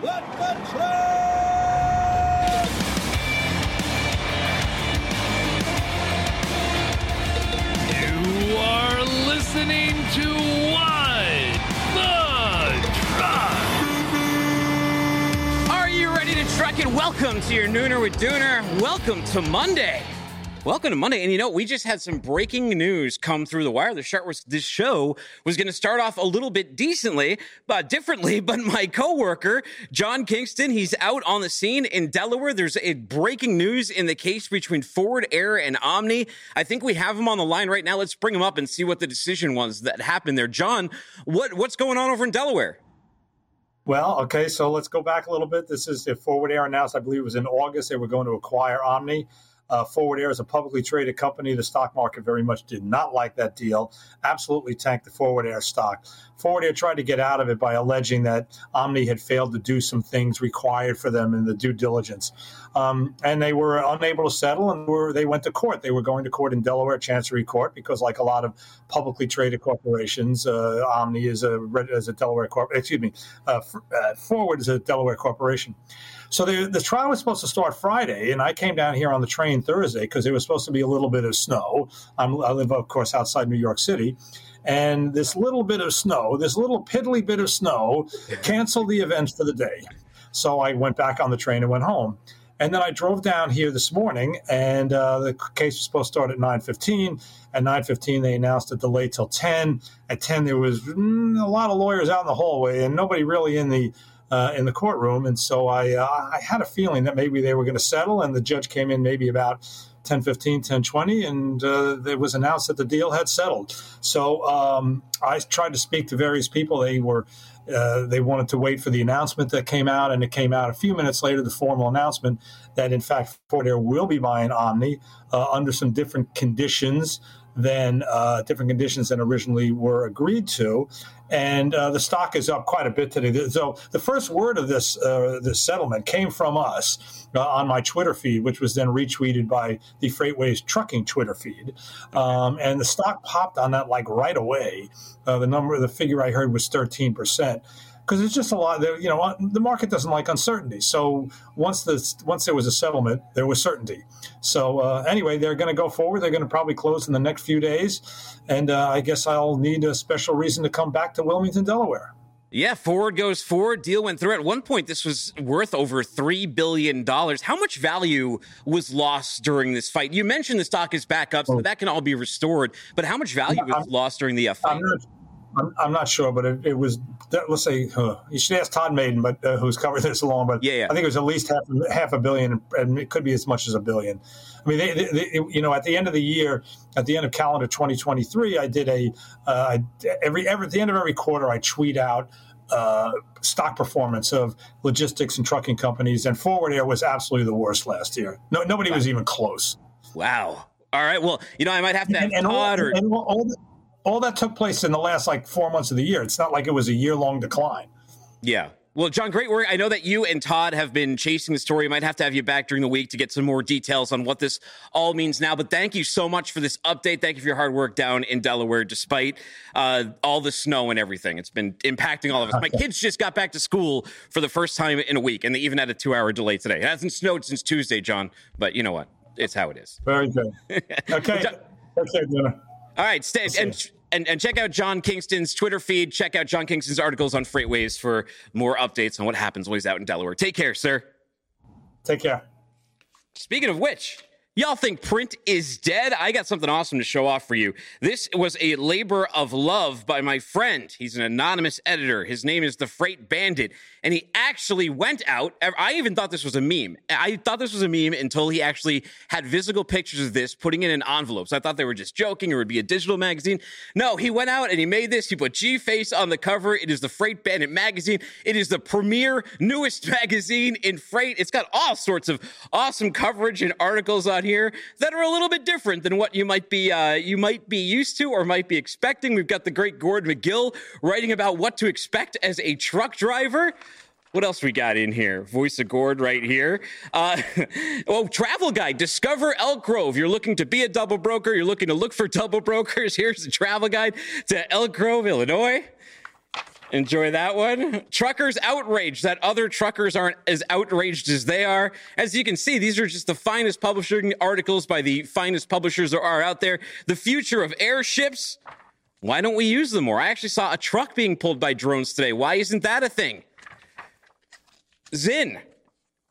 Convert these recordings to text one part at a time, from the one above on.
Let the train! You are listening to What the Truck. Are you ready to truck it? Welcome to your Nooner with Dooner. Welcome to Monday. Welcome to Monday. And you know, we just had some breaking news come through the wire. The was this show was going to start off a little bit decently, but differently. But my coworker, John Kingston, he's out on the scene in Delaware. There's a breaking news in the case between Forward Air and Omni. I think we have him on the line right now. Let's bring him up and see what the decision was that happened there. John, what what's going on over in Delaware? Well, okay, so let's go back a little bit. This is the Forward Air announced, I believe it was in August, they were going to acquire Omni. Uh, Forward Air is a publicly traded company. The stock market very much did not like that deal, absolutely tanked the Forward Air stock. Forward Air tried to get out of it by alleging that Omni had failed to do some things required for them in the due diligence. Um, and they were unable to settle and were, they went to court. They were going to court in Delaware, Chancery Court, because, like a lot of publicly traded corporations, uh, Omni is a, is a Delaware corp. Excuse me, uh, uh, Forward is a Delaware corporation. So the, the trial was supposed to start Friday, and I came down here on the train Thursday because there was supposed to be a little bit of snow. I'm, I live, of course, outside New York City. And this little bit of snow, this little piddly bit of snow, canceled the event for the day. So I went back on the train and went home. And then I drove down here this morning, and uh, the case was supposed to start at 9.15. At 9.15, they announced a delay till 10. At 10, there was mm, a lot of lawyers out in the hallway and nobody really in the uh, in the courtroom. And so I, uh, I had a feeling that maybe they were going to settle, and the judge came in maybe about 10 15, 10 20, and uh, it was announced that the deal had settled. So um, I tried to speak to various people. They were uh, they wanted to wait for the announcement that came out, and it came out a few minutes later, the formal announcement that in fact Forward Air will be buying Omni uh, under some different conditions than uh, different conditions than originally were agreed to, and uh, the stock is up quite a bit today. So the first word of this uh, this settlement came from us uh, on my Twitter feed, which was then retweeted by the FreightWaves Trucking Twitter feed, um, and the stock popped on that like right away. Uh, the number, the figure I heard was thirteen percent because it's just a lot. You know, the market doesn't like uncertainty. So once the once there was a settlement, there was certainty. So uh, anyway, they're going to go forward. They're going to probably close in the next few days, and uh, I guess I'll need a special reason to come back to Wilmington, Delaware. Yeah, forward goes forward. Deal went through. At one point, this was worth over three billion dollars. How much value was lost during this fight? You mentioned the stock is back up, so that can all be restored. But how much value was lost during the uh, fight? I'm not, I'm, I'm not sure, but it, it was let's say uh, you should ask Todd Maiden, but uh, who's covered this along. But yeah, yeah, I think it was at least half half a billion, and it could be as much as a billion. I mean, they, they, they, you know, at the end of the year, at the end of calendar 2023, I did a uh, every every at the end of every quarter, I tweet out. Uh, stock performance of logistics and trucking companies, and Forward Air was absolutely the worst last year. No, nobody was even close. Wow. All right. Well, you know, I might have to have and, and Todd all, or and all, the, all that took place in the last like four months of the year. It's not like it was a year long decline. Yeah. Well, John, great work. I know that you and Todd have been chasing the story. Might have to have you back during the week to get some more details on what this all means now. But thank you so much for this update. Thank you for your hard work down in Delaware, despite uh, all the snow and everything. It's been impacting all of us. My kids just got back to school for the first time in a week, and they even had a two hour delay today. It hasn't snowed since Tuesday, John, but you know what? It's how it is. Very good. Okay. John- okay, dinner. All right, stay and, and and check out John Kingston's Twitter feed. Check out John Kingston's articles on FreightWaves for more updates on what happens when he's out in Delaware. Take care, sir. Take care. Speaking of which, y'all think print is dead? I got something awesome to show off for you. This was a labor of love by my friend. He's an anonymous editor. His name is the Freight Bandit, and he actually went out. I even thought this was a meme. I thought this was a meme until he actually had physical pictures of this, putting it in envelopes. I thought they were just joking it would be a digital magazine. No, he went out and he made this. He put G Face on the cover. It is the Freight Bandit magazine. It is the premier, newest magazine in freight. It's got all sorts of awesome coverage and articles on here that are a little bit different than what you might be uh, you might be used to or might be expecting. We've got the great Gordon McGill writing about what to expect as a truck driver. What else we got in here? Voice of Gord right here. Uh, oh, travel guide. Discover Elk Grove. You're looking to be a double broker. You're looking to look for double brokers. Here's the travel guide to Elk Grove, Illinois. Enjoy that one. Truckers outraged that other truckers aren't as outraged as they are. As you can see, these are just the finest publishing articles by the finest publishers there are out there. The future of airships. Why don't we use them more? I actually saw a truck being pulled by drones today. Why isn't that a thing? Zyn.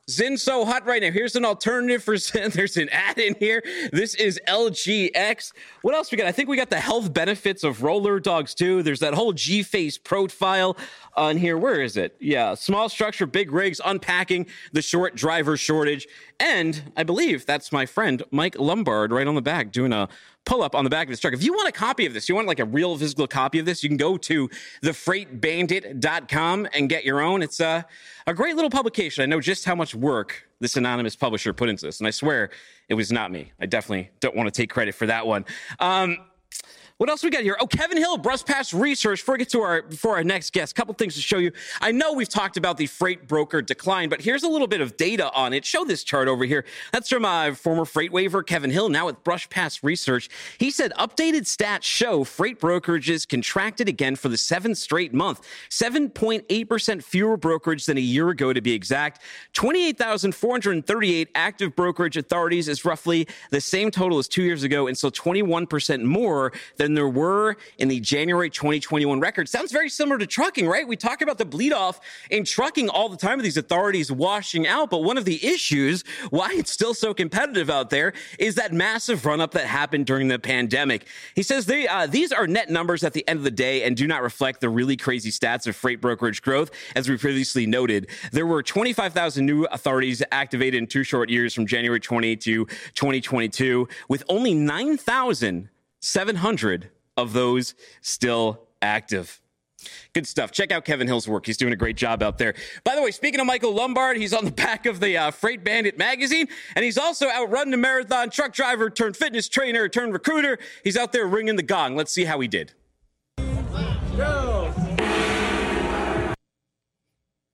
Zyn so hot right now. Here's an alternative for Zyn. There's an ad in here. This is LGX. What else we got? I think we got the health benefits of roller dogs too. There's that whole G face profile on here. Where is it? Yeah, small structure, big rigs, unpacking the short driver shortage. And I believe that's my friend Mike Lombard right on the back doing a pull up on the back of this truck. If you want a copy of this, you want like a real physical copy of this, you can go to thefreightbandit.com and get your own. It's a, a great little publication. I know just how much work this anonymous publisher put into this, and I swear it was not me. I definitely don't want to take credit for that one. Um, what else we got here? Oh, Kevin Hill, Brush Pass Research. Before we get to our before our next guest, couple things to show you. I know we've talked about the freight broker decline, but here's a little bit of data on it. Show this chart over here. That's from uh, former freight waiver Kevin Hill, now with Brush Pass Research. He said updated stats show freight brokerages contracted again for the seventh straight month. 7.8% fewer brokerage than a year ago, to be exact. 28,438 active brokerage authorities is roughly the same total as two years ago, and so 21% more than than there were in the January 2021 record. Sounds very similar to trucking, right? We talk about the bleed off in trucking all the time with these authorities washing out. But one of the issues why it's still so competitive out there is that massive run up that happened during the pandemic. He says they, uh, these are net numbers at the end of the day and do not reflect the really crazy stats of freight brokerage growth. As we previously noted, there were 25,000 new authorities activated in two short years from January 20 to 2022, with only 9,000 700 of those still active. Good stuff. Check out Kevin Hill's work. He's doing a great job out there. By the way, speaking of Michael Lombard, he's on the back of the uh, Freight Bandit magazine, and he's also out running a marathon truck driver turned fitness trainer turned recruiter. He's out there ringing the gong. Let's see how he did. Go.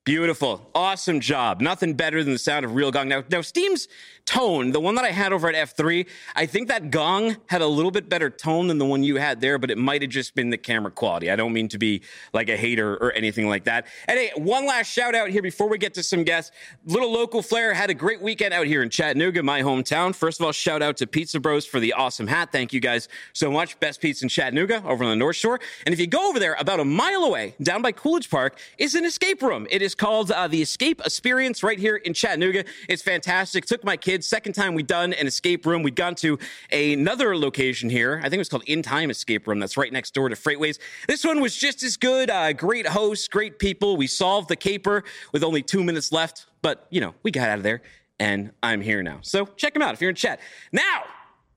Beautiful. Awesome job. Nothing better than the sound of real gong. Now, now Steam's tone, the one that I had over at F3, I think that gong had a little bit better tone than the one you had there, but it might have just been the camera quality. I don't mean to be like a hater or anything like that. And hey, one last shout out here before we get to some guests. Little local flair had a great weekend out here in Chattanooga, my hometown. First of all, shout out to Pizza Bros for the awesome hat. Thank you guys so much. Best pizza in Chattanooga over on the North Shore. And if you go over there about a mile away down by Coolidge Park is an escape room. It is called uh, the Escape Experience right here in Chattanooga. It's fantastic. Took my kids. Second time we've done an escape room. We've gone to another location here. I think it was called In Time Escape Room. That's right next door to FreightWaves. This one was just as good. Uh, great hosts, great people. We solved the caper with only two minutes left, but you know we got out of there, and I'm here now. So check them out if you're in chat now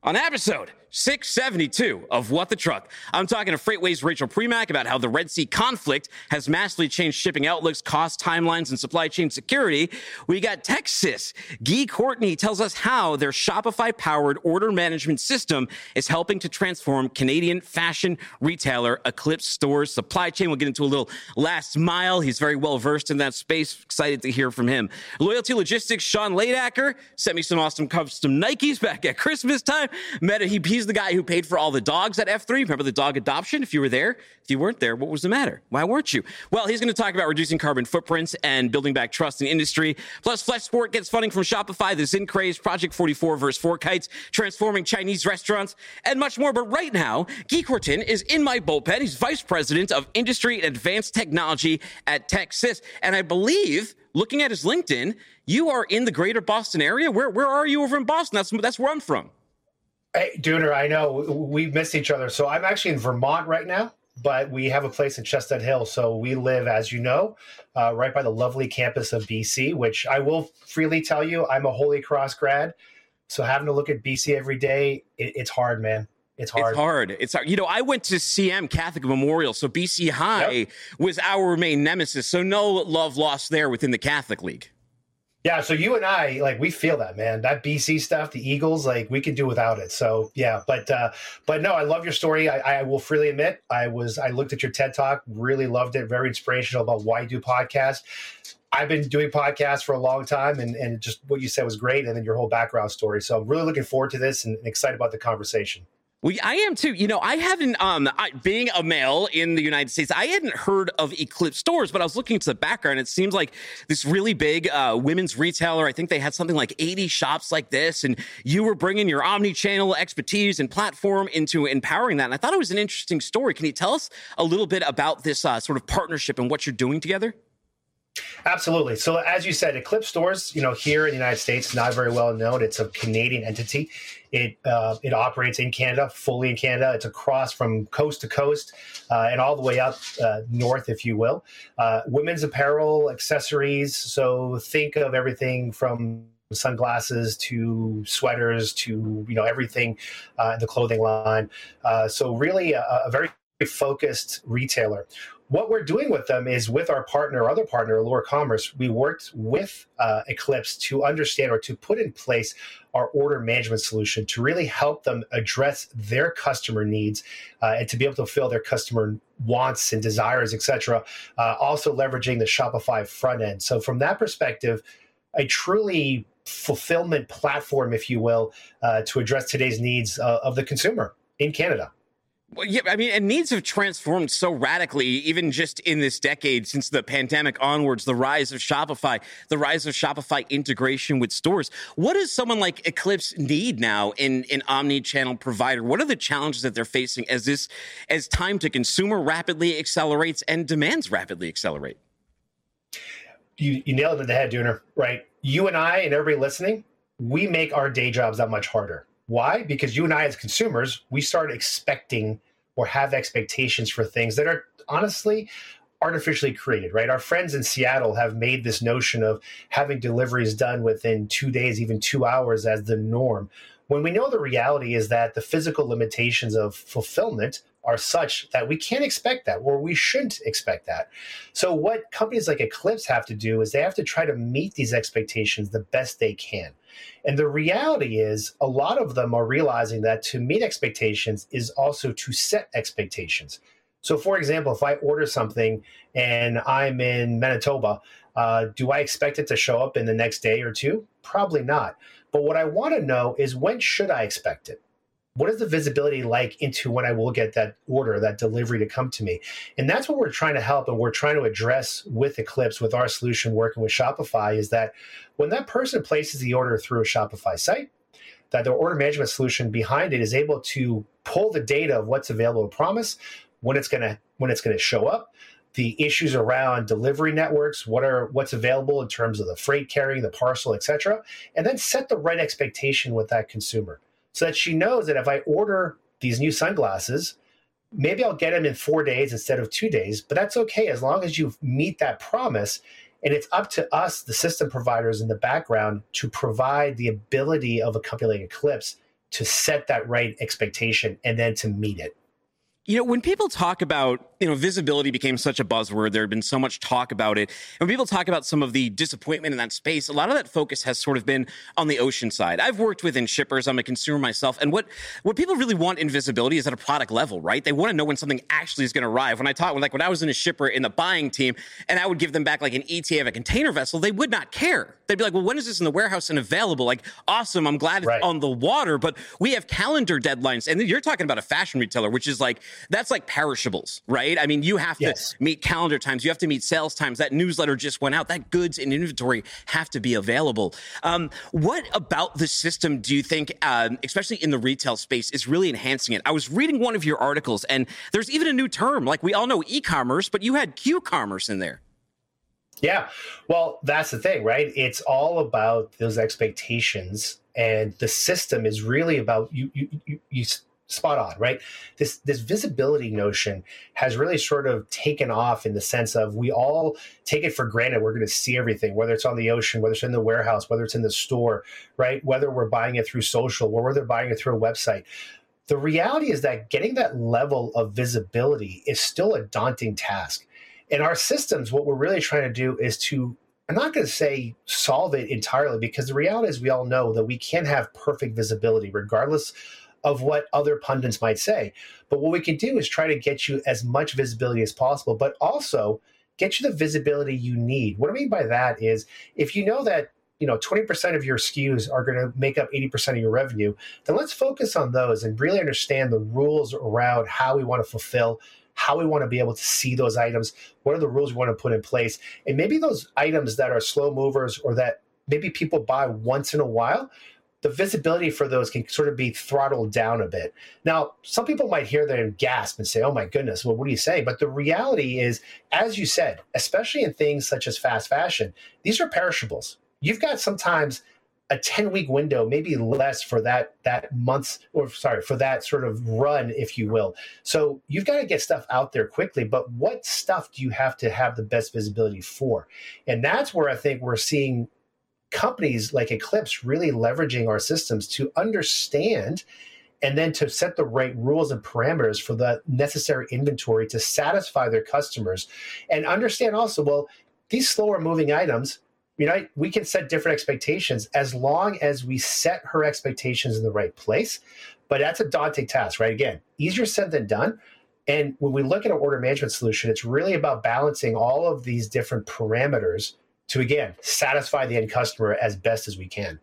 on episode 672 of What the Truck. I'm talking to FreightWaves Rachel Premack about how the Red Sea conflict has massively changed shipping outlooks, cost timelines, and supply chain security. We got Tecsys. Guy Courtin tells us how their Shopify powered order management system is helping to transform Canadian fashion retailer Eclipse Stores supply chain. We'll get into a little last mile. He's very well versed in that space. Excited to hear from him. Loyalty Logistics, Sean Ladacker sent me some awesome custom Nikes back at Christmas time. Met he, he's the guy who paid for all the dogs at F3. Remember the dog adoption? If you were there, if you weren't there, what was the matter? Why weren't you? Well, he's going to talk about reducing carbon footprints and building back trust in industry. Plus, Flexport gets funding from Shopify, the Zyn Craze, project44 versus FourKites, transforming Chinese restaurants, and much more. But right now, Guy Courtin is in my bullpen. He's vice president of industry and advanced technology at Tecsys. And I believe, looking at his LinkedIn, you are in the greater Boston area. Where, where are you over in Boston? That's, that's where I'm from. Hey, Dooner, I know we missed each other. So I'm actually in Vermont right now, but we have a place in Chestnut Hill. So we live, as you know, uh, right by the lovely campus of BC, which I will freely tell you, I'm a Holy Cross grad. So having to look at BC every day, it, it's hard, man. It's hard. It's hard. It's hard. You know, I went to CM Catholic Memorial, so BC High yep. was our main nemesis. So no love lost there within the Catholic League. Yeah, so you and I, like, we feel that, man. That BC stuff, the Eagles, like, we can do without it. So yeah, but uh, but no, I love your story. I, I will freely admit, I was I looked at your TED talk, really loved it, very inspirational about why do podcasts. I've been doing podcasts for a long time, and and just what you said was great, and then your whole background story. So I'm really looking forward to this and excited about the conversation. Well, I am too. You know, I haven't, um, I, being a male in the United States, I hadn't heard of Eclipse stores, but I was looking to the background. It seems like this really big uh, women's retailer. I think they had something like 80 shops like this, and you were bringing your omni-channel expertise and platform into empowering that. And I thought it was an interesting story. Can you tell us a little bit about this uh, sort of partnership and what you're doing together? Absolutely. So, as you said, Eclipse Stores, you know, here in the United States, not very well known. It's a Canadian entity. It uh, it operates in Canada, fully in Canada. It's across from coast to coast uh, and all the way up uh, north, if you will. Uh, women's apparel, accessories. So, think of everything from sunglasses to sweaters to you know everything uh, in the clothing line. Uh, so, really, a, a very focused retailer what we're doing with them is with our partner, other partner, Allure Commerce, we worked with uh, Eclipse to understand or to put in place our order management solution to really help them address their customer needs uh, and to be able to fulfill their customer wants and desires, etc. Uh, also leveraging the Shopify front end. So from that perspective, a truly fulfillment platform, if you will, uh, to address today's needs uh, of the consumer in Canada. Well, yeah, I mean, and needs have transformed so radically, even just in this decade since the pandemic onwards, the rise of Shopify, the rise of Shopify integration with stores. What does someone like Eclipse need now in an omni-channel provider? What are the challenges that they're facing as this, as time to consumer rapidly accelerates and demands rapidly accelerate? You, you nailed it in the head, Dooner, right? You and I and everybody listening, we make our day jobs that much harder why? Because you and I, as consumers, we start expecting or have expectations for things that are honestly artificially created, right? Our friends in Seattle have made this notion of having deliveries done within two days, even two hours, as the norm. When we know the reality is that the physical limitations of fulfillment are such that we can't expect that or we shouldn't expect that. So, what companies like Eclipse have to do is they have to try to meet these expectations the best they can. And the reality is, a lot of them are realizing that to meet expectations is also to set expectations. So, for example, if I order something and I'm in Manitoba, uh, do I expect it to show up in the next day or two? Probably not. But what I want to know is when should I expect it? What is the visibility like into when I will get that order, that delivery to come to me? And that's what we're trying to help and we're trying to address with Eclipse, with our solution working with Shopify, is that when that person places the order through a Shopify site, that the order management solution behind it is able to pull the data of what's available to promise, when it's gonna when it's gonna show up, the issues around delivery networks, what are what's available in terms of the freight carrying, the parcel, etc., and then set the right expectation with that consumer so that she knows that if I order these new sunglasses, maybe I'll get them in four days instead of two days, but that's okay as long as you meet that promise. And it's up to us, the system providers in the background, to provide the ability of a company like Eclipse to set that right expectation and then to meet it. You know, when people talk about, you know, visibility became such a buzzword, there had been so much talk about it. And when people talk about some of the disappointment in that space, a lot of that focus has sort of been on the ocean side. I've worked within shippers, I'm a consumer myself. And what, what people really want in visibility is at a product level, right? They want to know when something actually is going to arrive. When I talk, like when I was in a shipper in the buying team and I would give them back like an ETA of a container vessel, they would not care. They'd be like, well, when is this in the warehouse and available? Like, awesome, I'm glad it's on the water, but we have calendar deadlines. And you're talking about a fashion retailer, which is like, that's like perishables, right? I mean, you have to meet calendar times, you have to meet sales times. That newsletter just went out. That goods and inventory have to be available. Um, what about the system do you think, um, especially in the retail space, is really enhancing it? I was reading one of your articles, and there's even a new term. Like we all know e-commerce, but you had Q-commerce in there. Yeah. Well, that's the thing, right? It's all about those expectations and the system is really about you you you, you spot on, right? This this visibility notion has really sort of taken off in the sense of we all take it for granted we're going to see everything, whether it's on the ocean, whether it's in the warehouse, whether it's in the store, right? Whether we're buying it through social, or whether buying it through a website. The reality is that getting that level of visibility is still a daunting task. In our systems, what we're really trying to do is to I'm not going to say solve it entirely because the reality is we all know that we can't have perfect visibility regardless of what other pundits might say. But what we can do is try to get you as much visibility as possible, but also get you the visibility you need. What I mean by that is if you know that you know 20% of your SKUs are going to make up 80% of your revenue, then let's focus on those and really understand the rules around how we want to fulfill, how we want to be able to see those items, what are the rules we want to put in place, and maybe those items that are slow movers or that maybe people buy once in a while the visibility for those can sort of be throttled down a bit. Now, some people might hear that and gasp and say, oh my goodness, well, what are you saying? But the reality is, as you said, especially in things such as fast fashion, these are perishables. You've got sometimes a 10 week window, maybe less for that that month's or sorry, for that sort of run, if you will. So you've got to get stuff out there quickly. But what stuff do you have to have the best visibility for? And that's where I think we're seeing companies like Eclipse really leveraging our systems to understand and then to set the right rules and parameters for the necessary inventory to satisfy their customers and understand also well these slower moving items you know we can set different expectations as long as we set her expectations in the right place. But that's a daunting task right? Again easier said than done. And when we look at an order management solution it's really about balancing all of these different parameters to again satisfy the end customer as best as we can.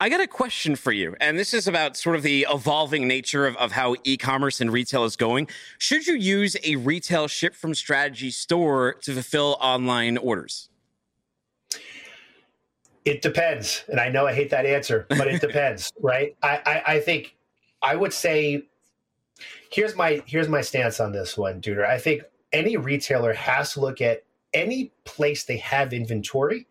I got a question for you, and this is about sort of the evolving nature of, of how e commerce and retail is going. Should you use a retail ship from strategy store to fulfill online orders? It depends. And I know I hate that answer, but it depends, right? I, I, I, think I would say here's my here's my stance on this one, Dooner. I think any retailer has to look at any place they have inventory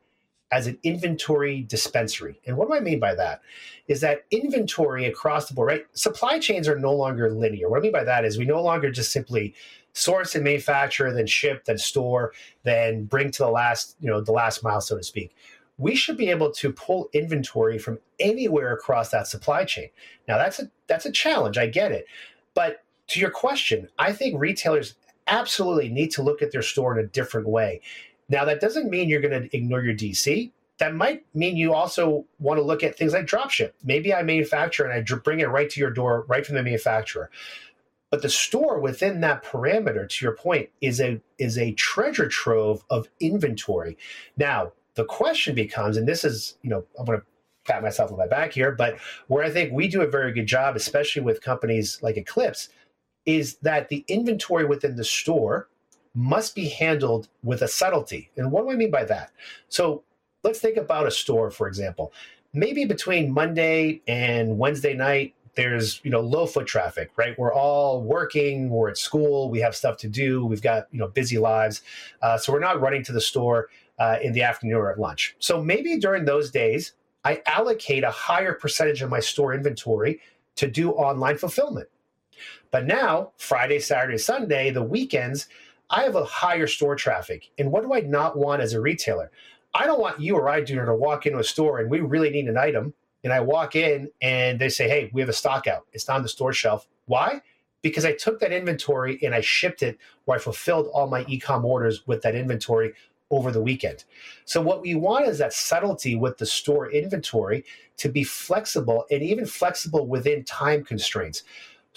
as an inventory dispensary. And what do I mean by that? Is that inventory across the board, right? Supply chains are no longer linear. What I mean by that is we no longer just simply source and manufacture, then ship, then store, then bring to the last, you know, the last mile, so to speak. We should be able to pull inventory from anywhere across that supply chain. Now that's a that's a challenge. I get it. But to your question, I think retailers absolutely need to look at their store in a different way. Now, that doesn't mean you're going to ignore your DC. That might mean you also want to look at things like dropship. Maybe I manufacture and I bring it right to your door, right from the manufacturer. But the store within that parameter, to your point, is a is a treasure trove of inventory. Now, the question becomes, and this is, you know, I'm going to pat myself on my back here, but where I think we do a very good job, especially with companies like Eclipse, is that the inventory within the store must be handled with a subtlety. And what do I mean by that? So let's think about a store, for example. Maybe between Monday and Wednesday night, there's you know low foot traffic right we're all working we're at school we have stuff to do we've got you know busy lives uh, so we're not running to the store uh, in the afternoon or at lunch so maybe during those days i allocate a higher percentage of my store inventory to do online fulfillment but now, Friday, Saturday, Sunday, the weekends, I have a higher store traffic. And what do I not want as a retailer? I don't want you or I do to walk into a store and we really need an item. And I walk in and they say, hey, we have a stock out. It's not on the store shelf. Why? Because I took that inventory and I shipped it or I fulfilled all my e-com orders with that inventory over the weekend. So what we want is that subtlety with the store inventory to be flexible and even flexible within time constraints.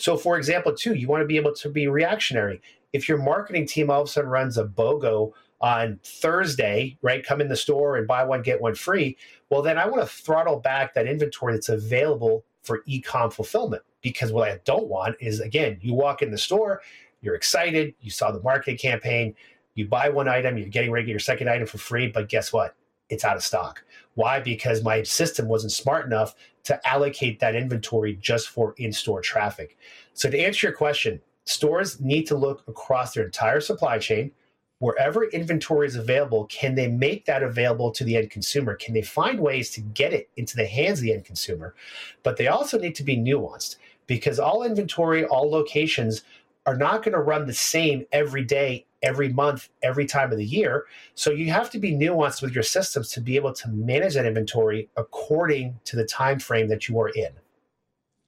So, for example, too, you want to be able to be reactionary. If your marketing team all of a sudden runs a BOGO on Thursday, right, come in the store and buy one, get one free, well, then I want to throttle back that inventory that's available for e com fulfillment. Because what I don't want is, again, you walk in the store, you're excited, you saw the marketing campaign, you buy one item, you're getting ready to get your second item for free, but guess what? It's out of stock. Why? Because my system wasn't smart enough to allocate that inventory just for in store traffic. So, to answer your question, stores need to look across their entire supply chain. Wherever inventory is available, can they make that available to the end consumer? Can they find ways to get it into the hands of the end consumer? But they also need to be nuanced because all inventory, all locations are not going to run the same every day every month, every time of the year. So you have to be nuanced with your systems to be able to manage that inventory according to the time frame that you are in.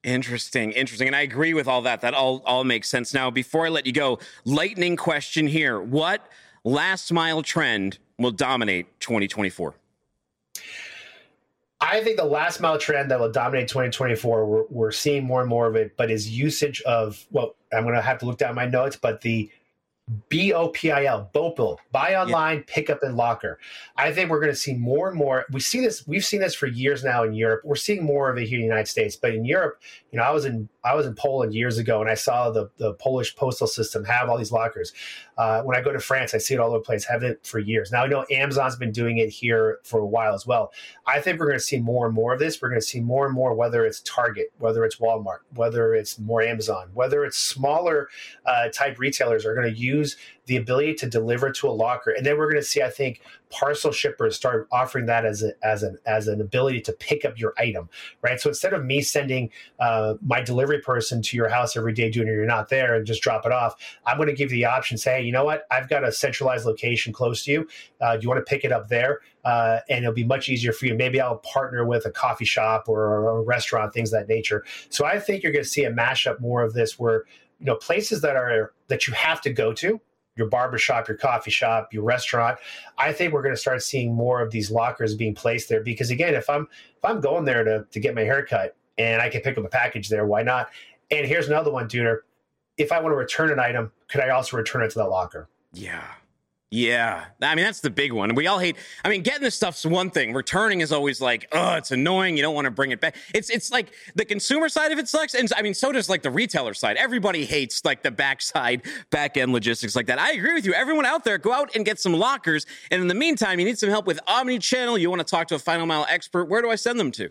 Interesting, interesting. And I agree with all that. That all all makes sense. Now, before I let you go, lightning question here. What last mile trend will dominate 2024? I think the last mile trend that will dominate 2024, we're, we're seeing more and more of it, but is usage of, well, I'm going to have to look down my notes, but the B O P I L, Bopil, buy online, yeah. pick up in locker. I think we're going to see more and more. We see this. We've seen this for years now in Europe. We're seeing more of it here in the United States. But in Europe, you know, I was in I was in Poland years ago, and I saw the the Polish postal system have all these lockers. Uh, when I go to France, I see it all over the place. Have it for years now. I know Amazon's been doing it here for a while as well. I think we're going to see more and more of this. We're going to see more and more, whether it's Target, whether it's Walmart, whether it's more Amazon, whether it's smaller uh, type retailers are going to use the ability to deliver to a locker. And then we're going to see, I think, parcel shippers start offering that as a, as an as an ability to pick up your item, right? So instead of me sending uh, my delivery person to your house every day, doing you're not there and just drop it off, I'm going to give you the option. Say, hey, you know what? I've got a centralized location close to you. Uh, do you want to pick it up there? Uh, and it'll be much easier for you. Maybe I'll partner with a coffee shop or a restaurant, things of that nature. So I think you're going to see a mashup more of this, where you know places that are that you have to go to your barbershop, your coffee shop, your restaurant. I think we're going to start seeing more of these lockers being placed there because again, if I'm if I'm going there to to get my haircut and I can pick up a package there, why not? And here's another one, Dooner. If I want to return an item, could I also return it to that locker? Yeah. Yeah, I mean that's the big one. We all hate. I mean, getting the stuff's one thing. Returning is always like, oh, it's annoying. You don't want to bring it back. It's it's like the consumer side of it sucks, and I mean, so does like the retailer side. Everybody hates like the backside, back end logistics like that. I agree with you. Everyone out there, go out and get some lockers. And in the meantime, you need some help with omni channel. You want to talk to a final mile expert. Where do I send them to?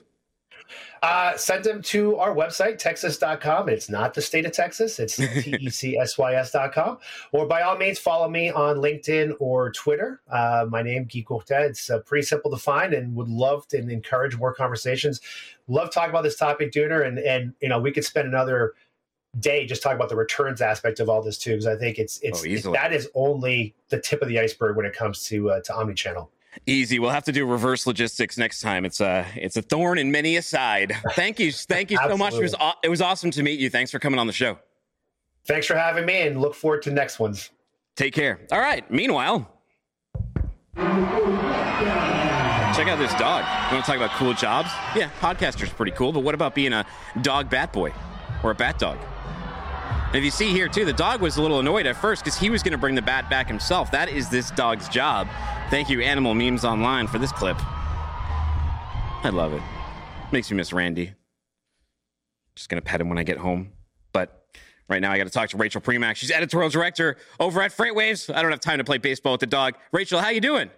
Uh, send them to our website, tecsys.com. It's not the state of Texas, it's T-E-C-S-Y-S.com. Or by all means, follow me on LinkedIn or Twitter. Uh, my name, is Guy Courtin. It's uh, pretty simple to find and would love to encourage more conversations. Love talking about this topic, Dooner. And, and, you know, we could spend another day just talking about the returns aspect of all this too, because I think it's, it's, oh, it's, that is only the tip of the iceberg when it comes to, uh, to omni-channel. Easy. We'll have to do reverse logistics next time. It's a it's a thorn in many a side. Thank you, thank you so much. It was it was awesome to meet you. Thanks for coming on the show. Thanks for having me, and look forward to next ones. Take care. All right. Meanwhile, check out this dog. You want to talk about cool jobs? Yeah, podcaster's pretty cool. But what about being a dog bat boy or a bat dog? And if you see here too, the dog was a little annoyed at first because he was going to bring the bat back himself. That is this dog's job. Thank you, Animal Memes Online, for this clip. I love it. Makes me miss Randy. Just gonna pet him when I get home. But right now I got to talk to Rachel Premack. She's editorial director over at Freightwaves. I don't have time to play baseball with the dog. Rachel, how you doing?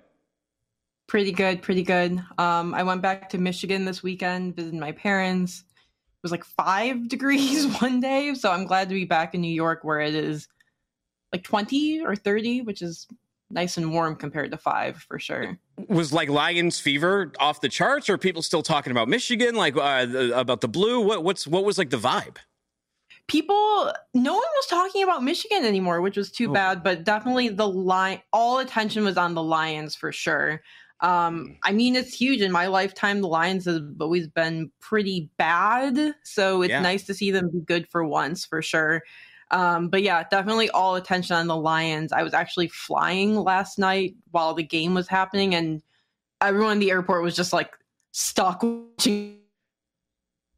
Pretty good, pretty good. Um, I went back to Michigan this weekend, visited my parents. It was like five degrees one day, so I'm glad to be back in New York where it is like 20 or 30, which is nice and warm compared to five for sure. Was like Lions fever off the charts, or people still talking about Michigan, like uh, about the blue? What what's what was like the vibe? People, no one was talking about Michigan anymore, which was too oh. bad. But definitely the line, all attention was on the Lions for sure. Um, mm. I mean, it's huge in my lifetime. The Lions have always been pretty bad, so it's yeah. nice to see them be good for once, for sure. Um, but yeah, definitely all attention on the Lions. I was actually flying last night while the game was happening, and everyone in the airport was just like stuck watching,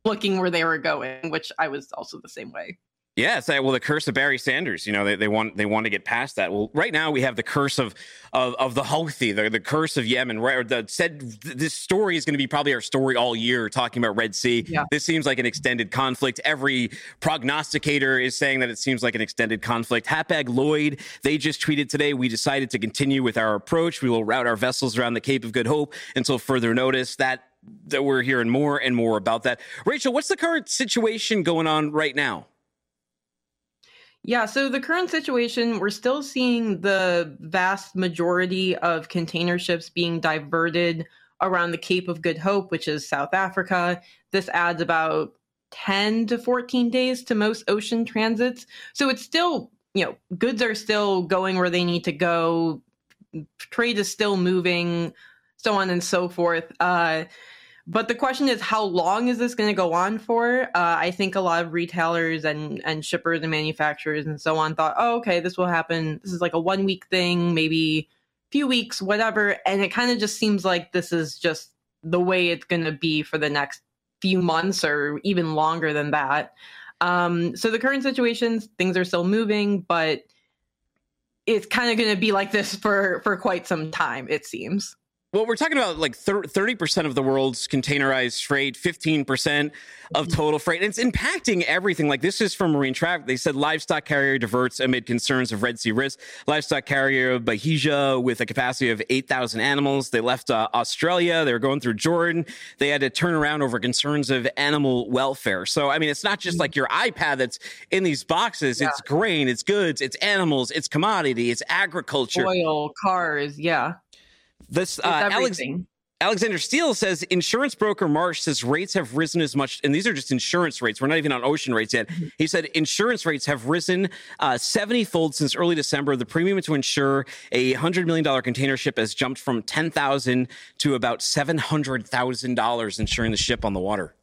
looking where they were going, which I was also the same way. Yeah, it's well, the curse of Barry Sanders. You know, they, they want they want to get past that. Well, right now we have the curse of of, of the Houthi, the, the curse of Yemen. Right, the, said this story is going to be probably our story all year, talking about Red Sea. Yeah. This seems like an extended conflict. Every prognosticator is saying that it seems like an extended conflict. Hapag Lloyd, they just tweeted today, we decided to continue with our approach. We will route our vessels around the Cape of Good Hope until further notice. That that we're hearing more and more about that. Rachel, what's the current situation going on right now? Yeah, so the current situation, we're still seeing the vast majority of container ships being diverted around the Cape of Good Hope, which is South Africa. This adds about 10 to 14 days to most ocean transits. So it's still, you know, goods are still going where they need to go, trade is still moving, so on and so forth. Uh, but the question is, how long is this going to go on for? Uh, I think a lot of retailers and and shippers and manufacturers and so on thought, oh, okay, this will happen. This is like a one week thing, maybe a few weeks, whatever. And it kind of just seems like this is just the way it's going to be for the next few months or even longer than that. Um, so the current situations, things are still moving, but it's kind of going to be like this for for quite some time. It seems. Well, we're talking about like 30% of the world's containerized freight, 15% of total freight. And it's impacting everything. Like this is from Marine Traffic. They said livestock carrier diverts amid concerns of Red Sea risk. Livestock carrier Bahija with a capacity of 8,000 animals. They left uh, Australia. They were going through Jordan. They had to turn around over concerns of animal welfare. So, I mean, it's not just like your iPad that's in these boxes. Yeah. It's grain, it's goods, it's animals, it's commodity, it's agriculture. Oil, cars. Yeah. This uh, Alex, Alexander Steele says insurance broker Marsh says rates have risen as much, and these are just insurance rates. We're not even on ocean rates yet. Mm-hmm. He said insurance rates have risen uh, 70 fold since early December. The premium to insure a hundred million dollar container ship has jumped from 10,000 to about seven hundred thousand dollars insuring the ship on the water.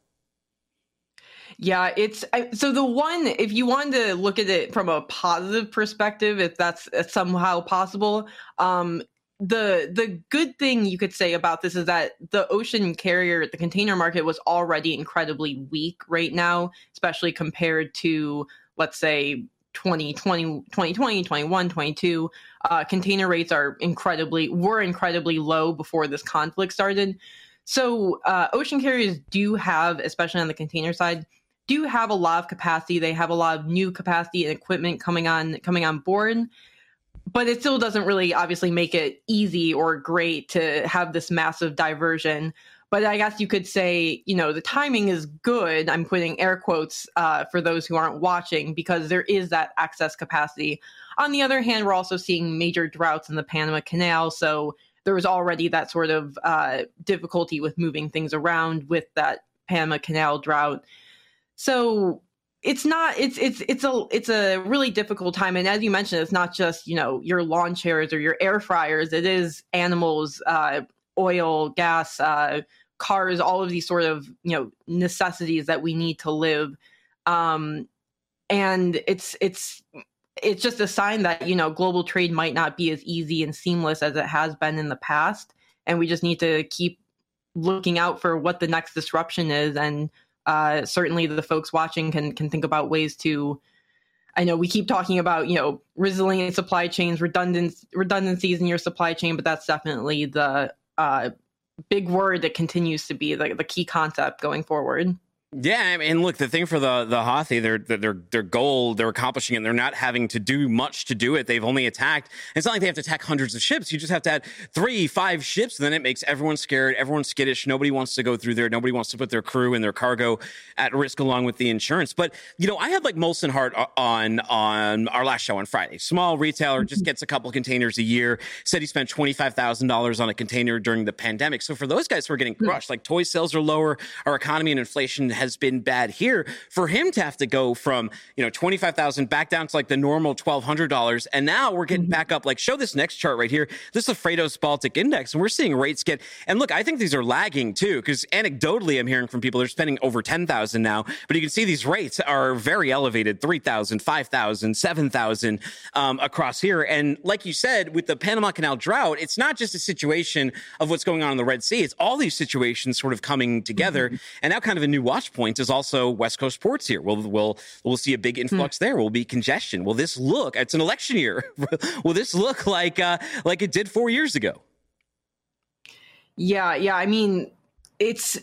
Yeah, it's so the one, if you wanted to look at it from a positive perspective, if that's somehow possible, um, the the good thing you could say about this is that the ocean carrier the container market was already incredibly weak right now especially compared to let's say 2020 2020 21 22 uh, container rates are incredibly were incredibly low before this conflict started. So uh, ocean carriers do have especially on the container side do have a lot of capacity. They have a lot of new capacity and equipment coming on coming on board but it still doesn't really obviously make it easy or great to have this massive diversion. But I guess you could say, you know, the timing is good. I'm putting air quotes uh, for those who aren't watching because there is that access capacity. On the other hand, we're also seeing major droughts in the Panama Canal. So there was already that sort of uh, difficulty with moving things around with that Panama Canal drought. So it's not it's it's it's a it's a really difficult time. And as you mentioned it's not just you know your lawn chairs or your air fryers. It is animals uh, oil gas uh, cars all of these sort of you know necessities that we need to live. Um, and it's it's it's just a sign that you know global trade might not be as easy and seamless as it has been in the past. And we just need to keep looking out for what the next disruption is and uh, certainly the folks watching can can think about ways to I know we keep talking about, you know, resilient supply chains, redundant redundancies in your supply chain, but that's definitely the uh, big word that continues to be the, the key concept going forward. Yeah, I mean, look, the thing for the the Houthi, their their their goal, they're accomplishing, it. they're not having to do much to do it. They've only attacked. It's not like they have to attack hundreds of ships. You just have to add three, five ships, and then it makes everyone scared. Everyone's skittish. Nobody wants to go through there. Nobody wants to put their crew and their cargo at risk along with the insurance. But you know, I had like Molson Hart on on our last show on Friday. Small retailer just gets a couple containers a year. Said he spent twenty five thousand dollars on a container during the pandemic. So for those guys who are getting hmm. crushed, like toy sales are lower, our economy and inflation has been bad here. For him to have to go from, you know, 25,000 back down to like the normal $1,200. And now we're getting mm-hmm. back up. Like, show this next chart right here. This is the Freightos Baltic Index. And we're seeing rates get, and look, I think these are lagging too, because anecdotally, I'm hearing from people they're spending over 10,000 now. But you can see these rates are very elevated 3,000, 5,000, 7,000 um, across here. And like you said, with the Panama Canal drought, it's not just a situation of what's going on in the Red Sea. It's all these situations sort of coming together. Mm-hmm. And now, kind of a new watch point is also West Coast ports here. We'll we'll we'll see a big influx hmm. there. Will be congestion. Will this look? It's an election year. will this look like uh, like it did four years ago? Yeah, yeah. I mean, it's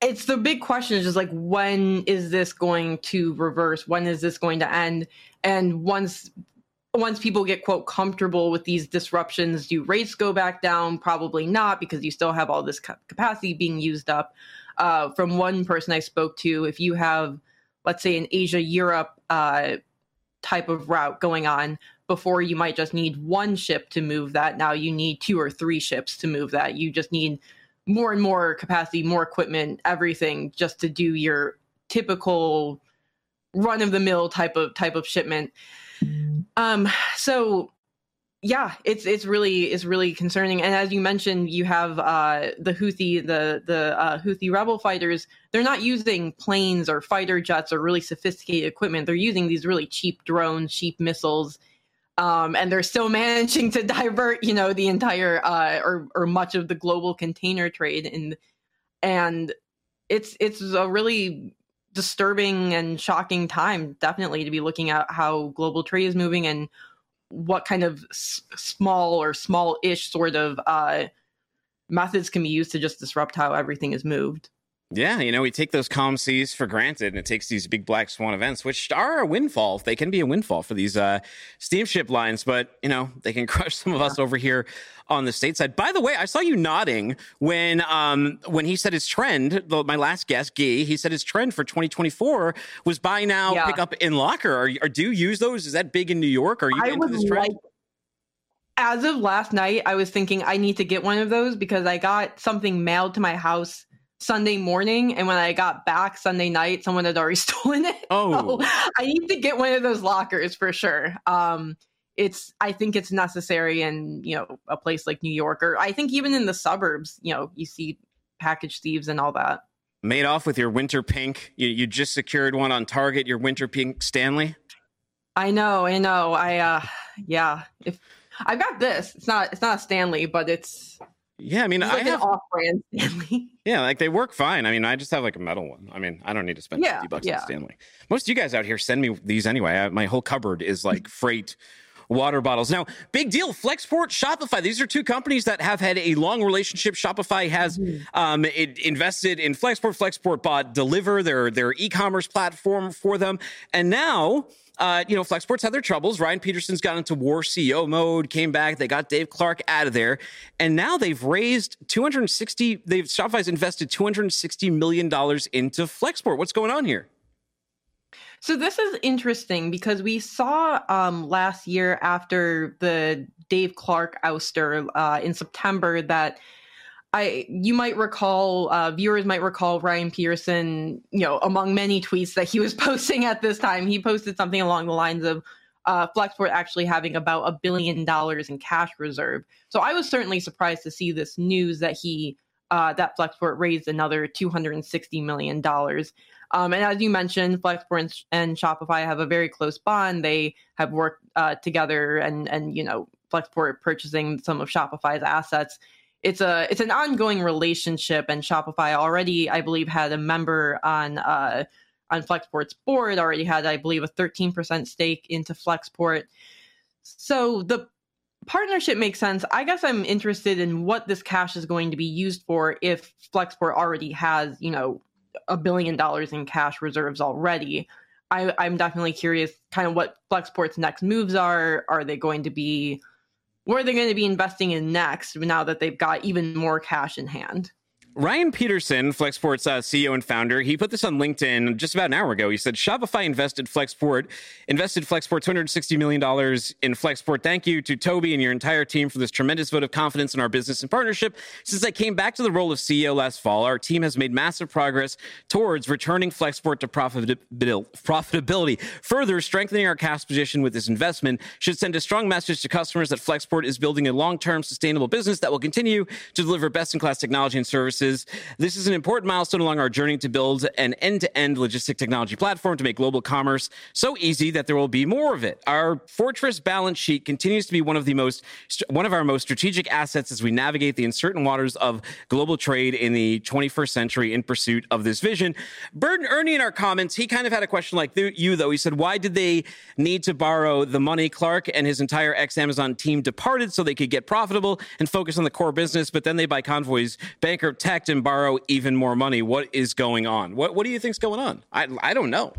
it's the big question is just like when is this going to reverse? When is this going to end? And once once people get quote comfortable with these disruptions, do rates go back down? Probably not because you still have all this capacity being used up uh, from one person I spoke to, if you have, let's say, an Asia Europe uh, type of route going on, before you might just need one ship to move that. Now you need two or three ships to move that. You just need more and more capacity, more equipment, everything just to do your typical run of the mill type of type of shipment. Um, so yeah, it's it's really it's really concerning. And as you mentioned, you have uh, the Houthi the the uh, Houthi rebel fighters. They're not using planes or fighter jets or really sophisticated equipment. They're using these really cheap drones, cheap missiles, um, and they're still managing to divert, you know, the entire uh, or or much of the global container trade. And and it's it's a really disturbing and shocking time, definitely, to be looking at how global trade is moving and what kind of s- small or small-ish sort of uh, methods can be used to just disrupt how everything is moved. Yeah, you know, we take those calm seas for granted, and it takes these big black swan events, which are a windfall. They can be a windfall for these uh, steamship lines, but you know, they can crush some of us over here on the state side. By the way, I saw you nodding when um, when he said his trend. The, my last guest, Guy, he said his trend for 2024 was buy now, Yeah. pick up in locker. Or do you use those? Is that big in New York? Are you I into this trend? like. As of last night, I was thinking I need to get one of those because I got something mailed to my house Sunday morning, and when I got back Sunday night, someone had already stolen it. oh, So I need to get one of those lockers for sure. Um, it's I think it's necessary in you know a place like New York, or I think even in the suburbs. You know, you see package thieves and all that. made off with your winter pink. You, you just secured one on Target. Your winter pink Stanley. I know, I know. I uh, yeah. If I've got this, it's not it's not a Stanley, but it's, Yeah, I mean, it's I like have off-brand Stanley. Yeah, like they work fine. I mean, I just have like a metal one. I mean, I don't need to spend Yeah, 50 bucks yeah. on Stanley. Most of you guys out here send me these anyway. I, my whole cupboard is like freight water bottles. Now, big deal. Flexport, Shopify. These are two companies that have had a long relationship. Shopify has um, it invested in Flexport. Flexport bought Deliverr, their their e-commerce platform for them, and now. Uh, you know, Flexport's had their troubles. Ryan Petersen's got into war CEO mode, came back. They got Dave Clark out of there, and now they've raised 260. They've Shopify's invested 260 million dollars into Flexport. What's going on here? So this is interesting because we saw um, last year after the Dave Clark ouster uh, in September that I you might recall uh, viewers might recall Ryan Petersen you know among many tweets that he was posting at this time he posted something along the lines of uh, Flexport actually having about a billion dollars in cash reserve. So I was certainly surprised to see this news that he uh, that Flexport raised another two hundred and sixty million dollars. Um, and as you mentioned, Flexport and, and Shopify have a very close bond. They have worked uh, together, and and you know, Flexport purchasing some of Shopify's assets. It's a it's an ongoing relationship, and Shopify already, I believe, had a member on uh, on Flexport's board. Already had, I believe, a thirteen percent stake into Flexport. So the partnership makes sense. I guess I'm interested in what this cash is going to be used for if Flexport already has, you know, a billion dollars in cash reserves already. I, I'm definitely curious kind of what Flexport's next moves are. Are they going to be where are they going to be investing in next now that they've got even more cash in hand? Ryan Petersen, Flexport's uh, CEO and founder, he put this on LinkedIn just about an hour ago. He said Shopify invested Flexport, invested Flexport $260 million in Flexport. Thank you to Tobi and your entire team for this tremendous vote of confidence in our business and partnership. Since I came back to the role of CEO last fall, our team has made massive progress towards returning Flexport to profitabil- profitability. Further, strengthening our cash position with this investment should send a strong message to customers that Flexport is building a long-term sustainable business that will continue to deliver best-in-class technology and services. This is an important milestone along our journey to build an end-to-end logistic technology platform to make global commerce so easy that there will be more of it. Our fortress balance sheet continues to be one of the most one of our most strategic assets as we navigate the uncertain waters of global trade in the 21st century in pursuit of this vision. Burton Ernie in our comments, he kind of had a question like you though. He said, "Why did they need to borrow the money? Clark and his entire ex-Amazon team departed so they could get profitable and focus on the core business, but then they buy Convoy's bankrupt tech and borrow even more money. What is going on? What what do you think's going on? I I don't know.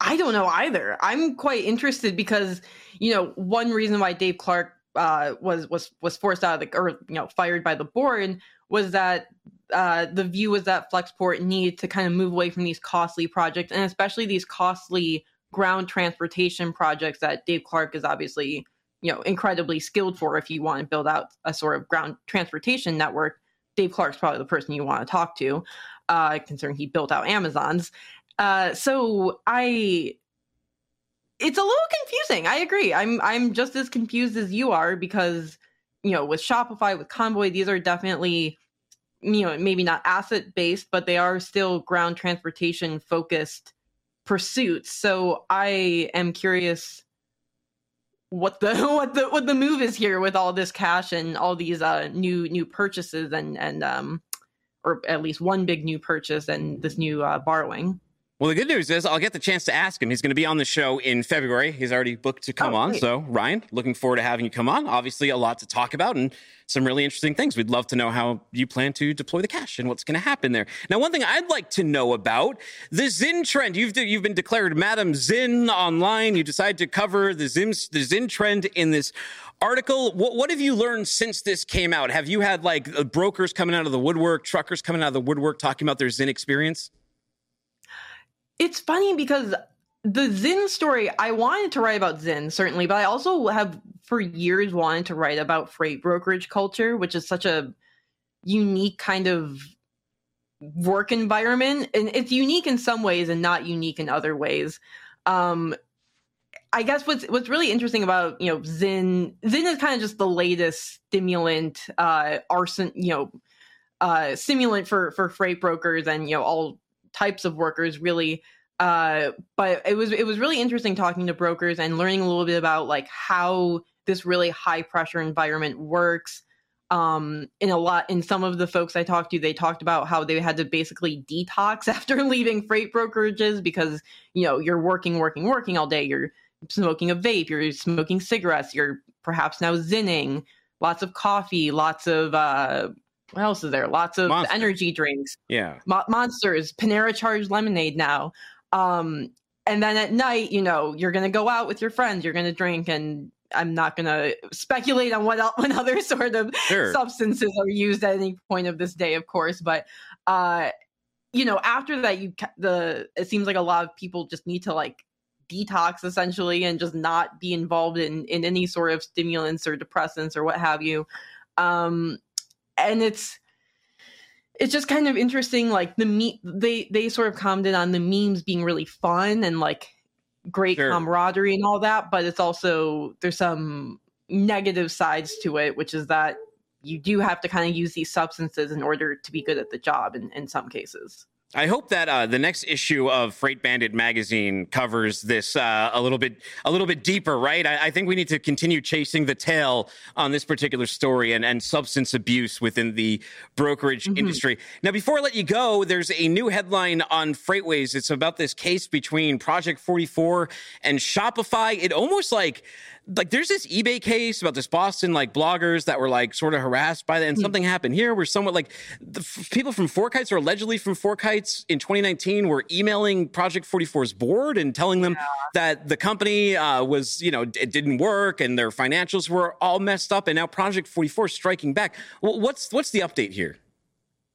I don't know either. I'm quite interested because you know one reason why Dave Clark uh, was was was forced out of the or you know fired by the board was that uh, the view was that Flexport needed to kind of move away from these costly projects and especially these costly ground transportation projects that Dave Clark is obviously you know incredibly skilled for. If you want to build out a sort of ground transportation network, Dave Clark's probably the person you want to talk to, uh, considering he built out Amazon's. Uh, so I, it's a little confusing. I agree. I'm I'm just as confused as you are because you know with Shopify with Convoy these are definitely you know maybe not asset based but they are still ground transportation focused pursuits. So I am curious what the what the what the move is here with all this cash and all these uh new new purchases and and um or at least one big new purchase and this new uh borrowing. Well, the good news is I'll get the chance to ask him. He's going to be on the show in February. He's already booked to come Oh, on. great. So, Ryan, looking forward to having you come on. Obviously, a lot to talk about and some really interesting things. We'd love to know how you plan to deploy the cash and what's going to happen there. Now, one thing I'd like to know about the Zyn trend. You've you've been declared Madam Zyn online. You decided to cover the Zyn the Zyn trend in this article. What, what have you learned since this came out? Have you had like uh, brokers coming out of the woodwork, truckers coming out of the woodwork talking about their Zyn experience? It's funny because the Zyn story, I wanted to write about Zyn, certainly, but I also have for years wanted to write about freight brokerage culture, which is such a unique kind of work environment. And it's unique in some ways and not unique in other ways. Um, I guess what's what's really interesting about you know Zyn Zyn is kind of just the latest stimulant uh arson you know uh stimulant for for freight brokers and you know all types of workers really uh but it was it was really interesting talking to brokers and learning a little bit about like how this really high pressure environment works. Um in a lot in some of the folks i talked to they talked about how they had to basically detox after leaving freight brokerages because you know you're working working working all day. You're smoking a vape you're smoking cigarettes you're perhaps now zinning lots of coffee lots of uh what else is there lots of Monster. energy drinks Yeah. Mo- monsters panera charged lemonade now um and then at night you know you're gonna go out with your friends you're gonna drink and i'm not gonna speculate on what, what other sort of Sure. substances are used at any point of this day of course but uh you know after that you the it seems like a lot of people just need to like detox essentially and just not be involved in in any sort of stimulants or depressants or what have you um and it's it's just kind of interesting like the me they they sort of commented on the memes being really fun and like great Sure. camaraderie and all that but it's also there's some negative sides to it which is that you do have to kind of use these substances in order to be good at the job in, in some cases I hope that uh, the next issue of Freight Bandit magazine covers this uh, a little bit a little bit deeper, right? I, I think we need to continue chasing the tail on this particular story and, and substance abuse within the brokerage industry. Now, before I let you go, there's a new headline on FreightWaves. It's about this case between project44 and Shopify. It almost like like there's this eBay case about this Boston like bloggers that were like sort of harassed by that, and something happened here where somewhat like the f- people from FourKites or allegedly from FourKites in 2019 were emailing project44's board and telling them that the company uh, was you know it didn't work and their financials were all messed up, and now project44 is striking back. Well, what's what's the update here?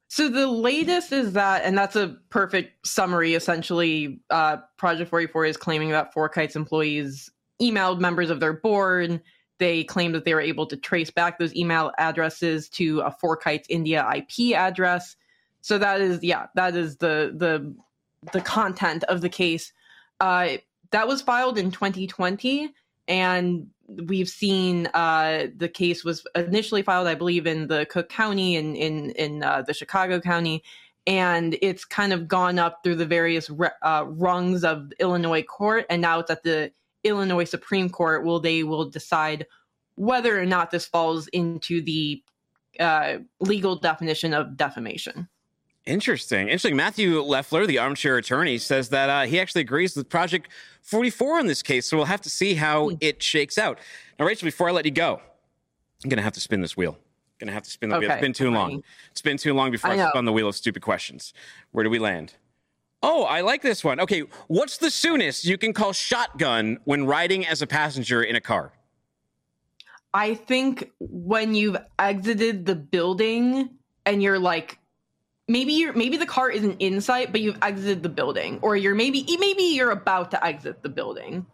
So the latest is that, and that's a perfect summary. Essentially, uh, project44 is claiming that FourKites employees emailed members of their board. They claim that they were able to trace back those email addresses to a FourKites India IP address. So that is, yeah, that is the the the content of the case. Uh, that was filed in 2020, and we've seen uh, the case was initially filed, I believe, in the Cook County and in in uh, the Chicago County, and it's kind of gone up through the various re- uh, rungs of Illinois court, and now it's at the Illinois Supreme Court. Will they will decide whether or not this falls into the uh, legal definition of defamation. Interesting. Interesting. Matthew Leffler, the armchair attorney, says that uh, he actually agrees with Project 44 on this case. So we'll have to see how Hmm. it shakes out. Now, Rachel, before I let you go, I'm going to have to spin this wheel. going to have to spin the wheel. It's Okay, been too long. It's been too long before I I, spun the wheel of stupid questions. Where do we land? Oh, I like this one. Okay. What's the soonest you can call shotgun when riding as a passenger in a car? I think when you've exited the building and you're like maybe you're maybe the car isn't in sight but you've exited the building or you're maybe maybe you're about to exit the building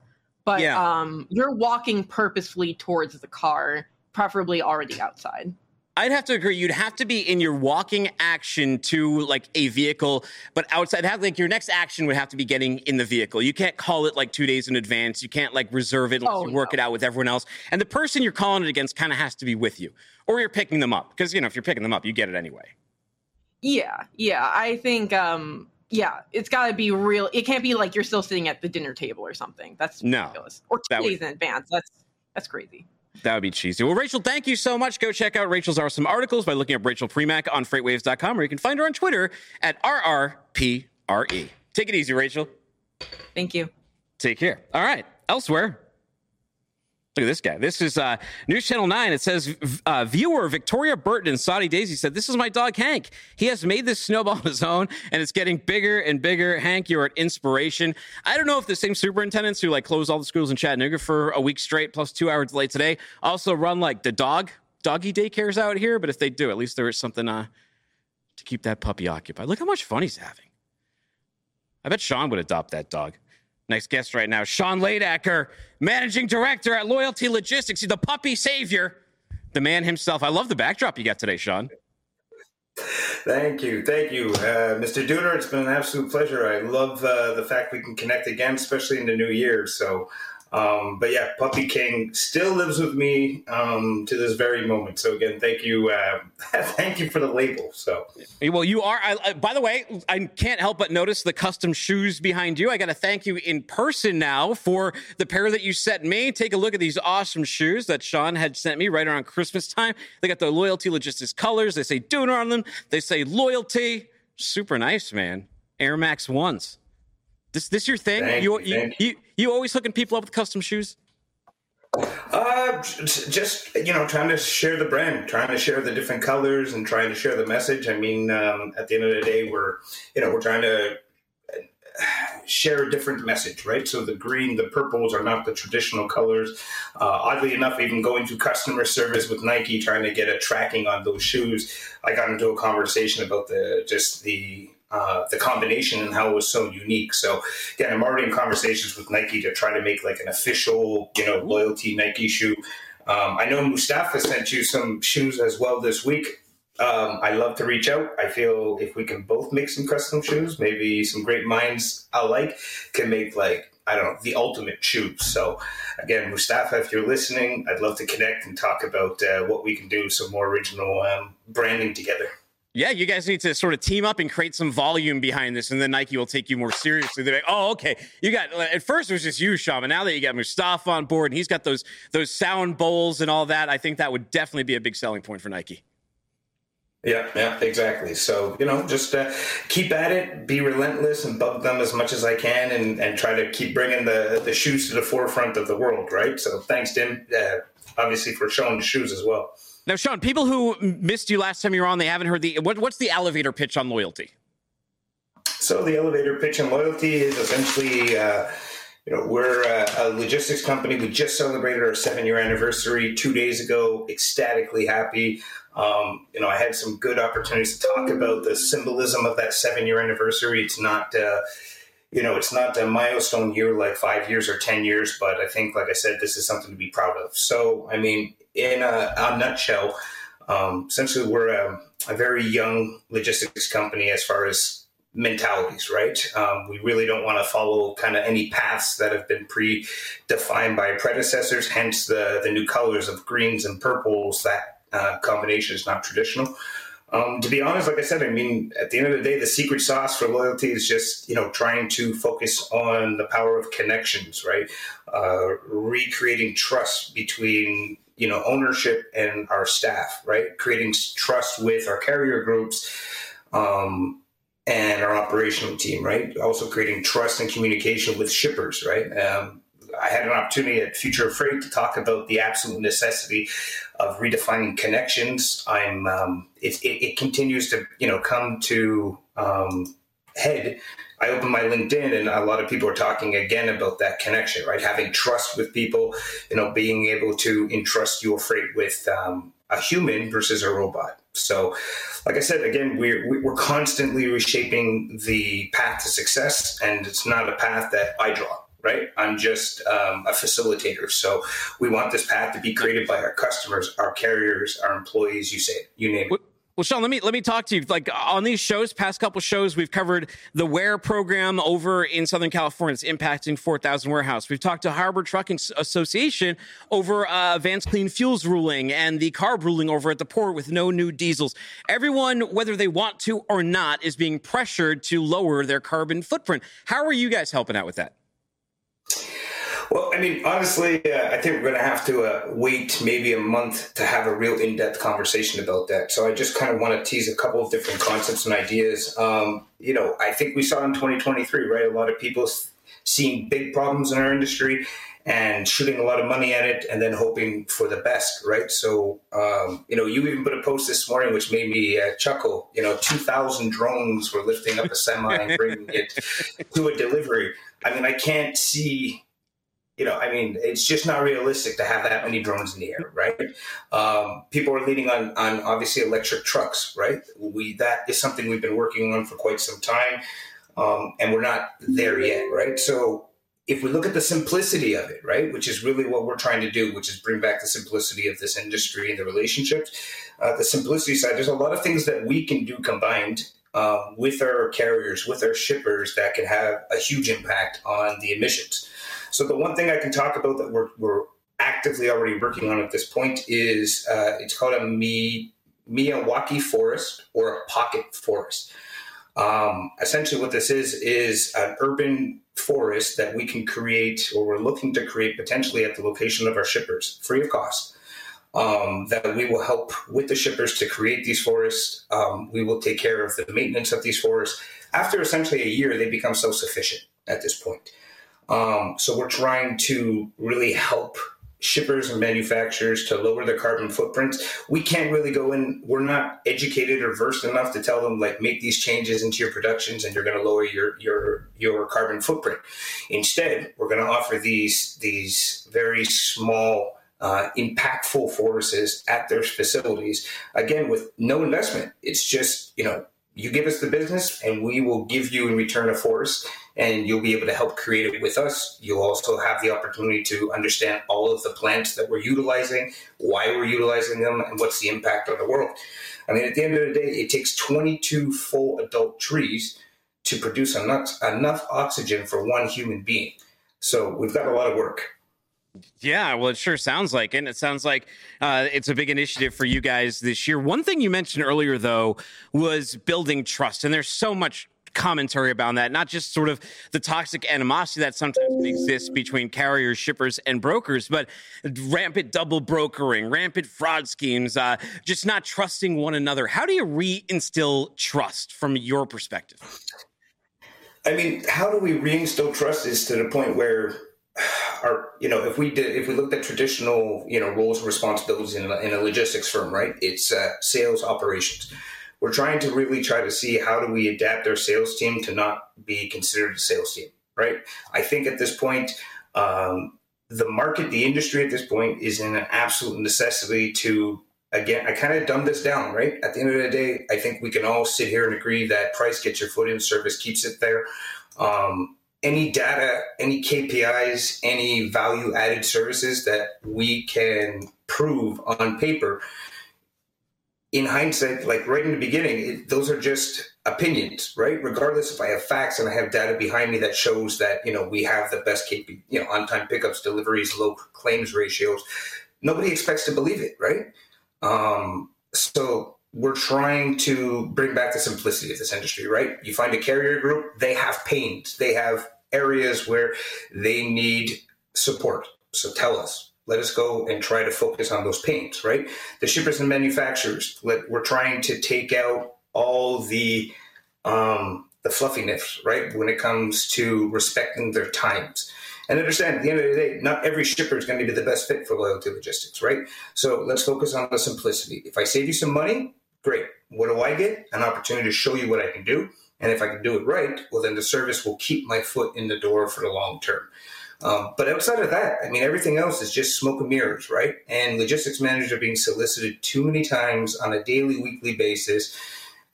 but Yeah. um you're walking purposefully towards the car preferably already outside I'd have to agree. You'd have to be in your walking action to like a vehicle, but outside, have like your next action would have to be getting in the vehicle. You can't call it like two days in advance. You can't like reserve it Oh, you work no. it out with everyone else. And the person you're calling it against kind of has to be with you, or you're picking them up because you know if you're picking them up, you get it anyway. yeah yeah i think um yeah it's got to be real it can't be like you're still sitting at the dinner table or something that's No, ridiculous or two that would- days in advance that's that's crazy That would be cheesy. Well, Rachel, thank you so much. Go check out Rachel's awesome articles by looking up Rachel Premack on freightwaves.com, or you can find her on Twitter at RRPRE. Take it easy, Rachel. Thank you. Take care. All right. Elsewhere. Look at this guy. This is uh, News Channel 9. It says uh, viewer Victoria Burton and Saudi Daisy said, This is my dog Hank. He has made this snowball on his own and it's getting bigger and bigger. Hank, you're an inspiration. I don't know if the same superintendents who like close all the schools in Chattanooga for a week straight plus two hours late today also run like the dog doggy daycares out here. But if they do, at least there is something uh, to keep that puppy occupied. Look how much fun he's having. I bet Sean would adopt that dog. Next guest right now, Sean Ladacker, managing director at Loyalty Logistics. He's the puppy savior, the man himself. I love the backdrop you got today, Sean. Thank you. Thank you. Uh, Mr. Dooner, it's been an absolute pleasure. I love uh, the fact we can connect again, especially in the new year. So um, but yeah, Puppy King still lives with me um, to this very moment. So again, thank you, uh, thank you for the label. So well, you are. I, I, by the way, I can't help but notice the custom shoes behind you. I got to thank you in person now for the pair that you sent me. Take a look at these awesome shoes that Sean had sent me right around Christmas time. They got the Loyalty Logistics colors. They say Dooner on them. They say Loyalty. Super nice, man. Air Max ones. This this your thing? Thank you, you, you, you, you always hooking people up with custom shoes? Uh, just you know, trying to share the brand, trying to share the different colors, and trying to share the message. I mean, um, at the end of the day, we're you know we're trying to share a different message, right? So the green, the purples are not the traditional colors. Uh, oddly enough, even going to customer service with Nike, trying to get a tracking on those shoes, I got into a conversation about the just the uh, the combination and how it was so unique. So again, I'm already in conversations with Nike to try to make like an official, you know, loyalty Nike shoe. Um, I know Mustafa sent you some shoes as well this week. Um, I love to reach out. I feel if we can both make some custom shoes, maybe some great minds alike can make like I don't know the ultimate shoes. So again, Mustafa, if you're listening, I'd love to connect and talk about uh, what we can do some more original um, branding together. Yeah, you guys need to sort of team up and create some volume behind this, and then Nike will take you more seriously. They're like, "Oh, okay, you got." At first, it was just you, Sean, but now that you got Mustafa on board and he's got those those sound bowls and all that, I think that would definitely be a big selling point for Nike. Yeah, yeah, exactly. So you know, just uh, keep at it, be relentless, and bug them as much as I can, and, and try to keep bringing the the shoes to the forefront of the world. Right. So thanks, Tim, uh, obviously for showing the shoes as well. Now, Sean, people who missed you last time you were on, they haven't heard the what, what's the elevator pitch on loyalty? So the elevator pitch on loyalty is essentially, uh, you know, we're a, a, logistics company. We just celebrated our seven year anniversary two days ago. Ecstatically happy. Um, you know, I had some good opportunities to talk about the symbolism of that seven year anniversary. It's not. Uh, you know, it's not a milestone year like five years or 10 years, but I think, like I said, this is something to be proud of. So, I mean, in a, a nutshell, um, essentially, we're a, a, very young logistics company as far as mentalities, right? Um, we really don't want to follow kind of any paths that have been predefined by predecessors, hence the, the new colors of greens and purples. That uh, combination is not traditional. Um, to be honest, like I said, I mean, at the end of the day, the secret sauce for loyalty is just you know trying to focus on the power of connections, right? Uh, recreating trust between you know ownership and our staff, right? Creating trust with our carrier groups. Um, and our operational team, right? Also creating trust and communication with shippers, right? Um, I had an opportunity at Future of Freight to talk about the absolute necessity of redefining connections. I'm um, it, it, it, continues to you know come to um, head. I open my LinkedIn and a lot of people are talking again about that connection, right? Having trust with people, you know, being able to entrust your freight with um, a human versus a robot. So, like I said, again, we're we're constantly reshaping the path to success, and it's not a path that I draw right? I'm just um, a facilitator. So we want this path to be created by our customers, our carriers, our employees. You say it, you name it. Well, Sean, let me let me talk to you. Like on these shows, past couple shows, we've covered the WAIRE program over in Southern California. It's impacting 4,000 warehouse. We've talked to Harbor Trucking Association over uh, Advanced Clean Fuels ruling and the CARB ruling over at the port with no new diesels. Everyone, whether they want to or not, is being pressured to lower their carbon footprint. How are you guys helping out with that? Well, I mean, honestly, uh, I think we're going to have to uh, wait maybe a month to have a real in depth conversation about that. So I just kind of want to tease a couple of different concepts and ideas. Um, you know, I think we saw in 2023, right? A lot of people seeing big problems in our industry and shooting a lot of money at it and then hoping for the best, right? So, um, you know, you even put a post this morning which made me uh, chuckle. You know, 2,000 drones were lifting up a semi and bringing it to a delivery. I mean, I can't see you know, I mean, it's just not realistic to have that many drones in the air, right? Um, people are leading on, on obviously electric trucks, right? We that is something we've been working on for quite some time, um, and we're not there yet, right? So if we look at the simplicity of it, right, which is really what we're trying to do, which is bring back the simplicity of this industry and the relationships, uh, the simplicity side, there's a lot of things that we can do combined uh, with our carriers, with our shippers that can have a huge impact on the emissions. So the one thing I can talk about that we're, we're actively already working on at this point is uh, it's called a Mi- Miyawaki forest or a pocket forest. Um, essentially, what this is is an urban forest that we can create, or we're looking to create potentially at the location of our shippers, free of cost. Um, that we will help with the shippers to create these forests. Um, we will take care of the maintenance of these forests. After essentially a year, they become self sufficient at this point. Um, so we're trying to really help shippers and manufacturers to lower their carbon footprints. We can't really go in, we're not educated or versed enough to tell them like make these changes into your productions and you're going to lower your your your carbon footprint. Instead, we're going to offer these these very small uh, impactful forces at their facilities again with no investment. It's just, you know, you give us the business and we will give you in return a force and you'll be able to help create it with us. You'll also have the opportunity to understand all of the plants that we're utilizing, why we're utilizing them, and what's the impact on the world. I mean, at the end of the day, it takes 22 full adult trees to produce enough, enough oxygen for one human being. So we've got a lot of work. Yeah, well, it sure sounds like it. And it sounds like uh, it's a big initiative for you guys this year. One thing you mentioned earlier, though, was building trust. And there's so much commentary about that, not just sort of the toxic animosity that sometimes exists between carriers, shippers, and brokers, but rampant double brokering, rampant fraud schemes, uh, just not trusting one another. How do you reinstill trust from your perspective? I mean, how do we reinstill trust is to the point where our you know if we did if we looked at traditional you know roles and responsibilities in a, in a logistics firm right it's uh, sales operations we're trying to really try to see how do we adapt our sales team to not be considered a sales team right i think at this point um, the market the industry at this point is in an absolute necessity to again i kind of dumbed this down right at the end of the day i think we can all sit here and agree that price gets your foot in service keeps it there um, any data, any KPIs, any value added services that we can prove on paper. In hindsight, like right in the beginning, it, those are just opinions, right? Regardless if I have facts and I have data behind me that shows that you know we have the best KP, you know, on time pickups, deliveries, low claims ratios. Nobody expects to believe it, right? Um, so we're trying to bring back the simplicity of this industry, right? You find a carrier group, they have pains, they have areas where they need support. So tell us, let us go and try to focus on those pains, right? The shippers and manufacturers, let, we're trying to take out all the um, the fluffiness, right? When it comes to respecting their times. And understand at the end of the day, not every shipper is going to be the best fit for loyalty logistics, right? So let's focus on the simplicity. If I save you some money, Great. What do I get? An opportunity to show you what I can do. And if I can do it right, well, then the service will keep my foot in the door for the long term. Um, but outside of that, I mean, everything else is just smoke and mirrors, right? And logistics managers are being solicited too many times on a daily, weekly basis.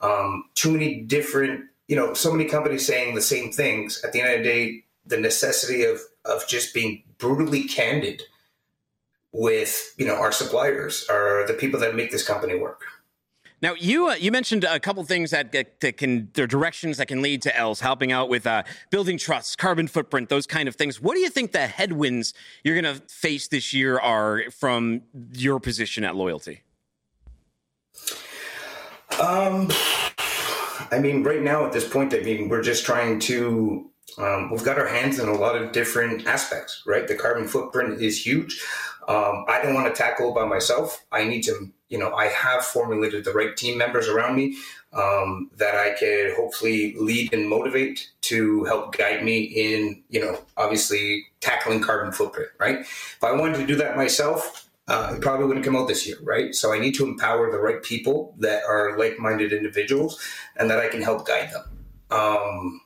Um, too many different, you know, so many companies saying the same things. At the end of the day, the necessity of of just being brutally candid with, you know, our suppliers are the people that make this company work. Now, you uh, you mentioned a couple things that, that can there are directions that can lead to Els, helping out with uh, building trust, carbon footprint, those kind of things. What do you think the headwinds you're going to face this year are from your position at Loyalty? Um, I mean, right now at this point, I mean, we're just trying to Um, we've got our hands in a lot of different aspects, right? The carbon footprint is huge. Um, I don't want to tackle by myself. I need to, you know, I have formulated the right team members around me um, that I can hopefully lead and motivate to help guide me in, you know, obviously tackling carbon footprint, right? If I wanted to do that myself, uh, it probably wouldn't come out this year, right? So I need to empower the right people that are like minded individuals and that I can help guide them. Um,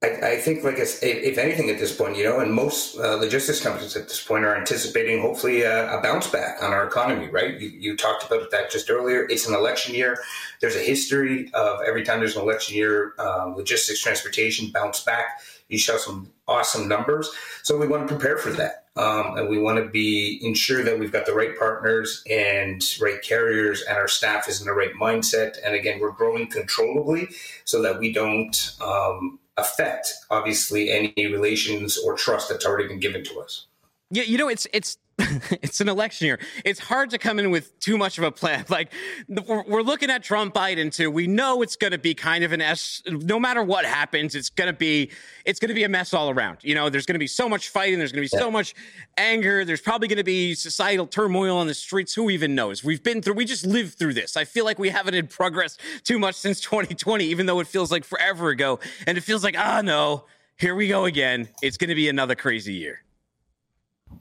I, I, think, like if anything, at this point, you know, and most uh, logistics companies at this point are anticipating hopefully a, a bounce back on our economy, right? You, you, talked about that just earlier. It's an election year. There's a history of every time there's an election year, um, logistics, transportation bounce back. You show some awesome numbers. So we want to prepare for that. Um, and we want to be ensure that we've got the right partners and right carriers and our staff is in the right mindset. And again, we're growing controllably so that we don't um, affect obviously any relations or trust that's already been given to us. Yeah, you know, it's it's it's an election year. It's hard to come in with too much of a plan. Like we're, looking at Trump Biden too. We know it's going to be kind of an S. No matter what happens, it's going to be it's going to be a mess all around. You know, there's going to be so much fighting. There's going to be so much anger. There's probably going to be societal turmoil on the streets. Who even knows? We've been through. We just lived through this. I feel like we haven't had progress too much since 2020, even though it feels like forever ago. And it feels like ah no, here we go again. It's going to be another crazy year.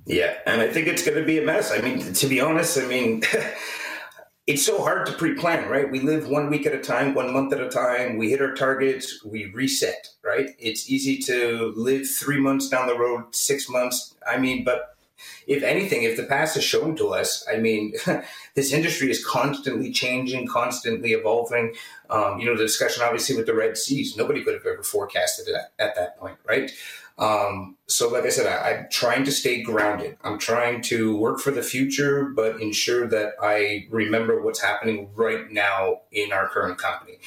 Yeah, and I think it's going to be a mess. I mean, to be honest, I mean, it's so hard to pre-plan, right? We live one week at a time, one month at a time. We hit our targets, we reset, right? It's easy to live three months down the road, six months. I mean, but if anything, if the past has shown to us, I mean, this industry is constantly changing, constantly evolving. Um, you know, the discussion obviously with the Red Seas, nobody could have ever forecasted it at, at that point, right? Um, so, like I said, I, I'm trying to stay grounded. I'm trying to work for the future, but ensure that I remember what's happening right now in our current company.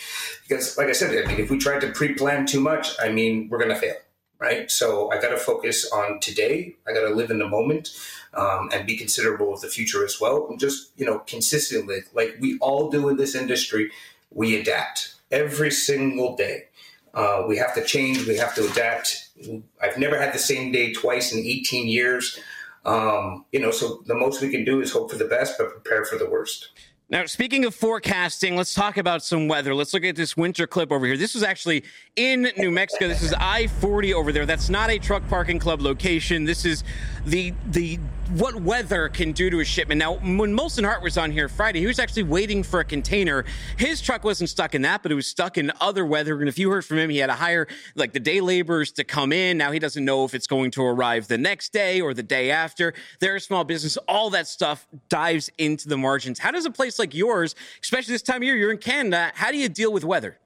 Because, like I said, I mean, if we try to pre-plan too much, I mean, we're going to fail, right? So, I got to focus on today. I got to live in the moment um, and be considerable of the future as well. And just you know, consistently, like we all do in this industry, we adapt every single day. Uh, we have to change. We have to adapt. I've never had the same day twice in 18 years. Um, you know, so the most we can do is hope for the best, but prepare for the worst. Now, speaking of forecasting, let's talk about some weather. Let's look at this winter clip over here. This was actually in New Mexico. This is I 40 over there. That's not a truck parking club location. This is the the what weather can do to a shipment. Now, when Molson Hart was on here Friday, he was actually waiting for a container. His truck wasn't stuck in that, but it was stuck in other weather. And if you heard from him, he had to hire like the day laborers to come in. Now he doesn't know if it's going to arrive the next day or the day after. They're a small business. All that stuff dives into the margins. How does a place like yours, especially this time of year, you're in Canada, how do you deal with weather?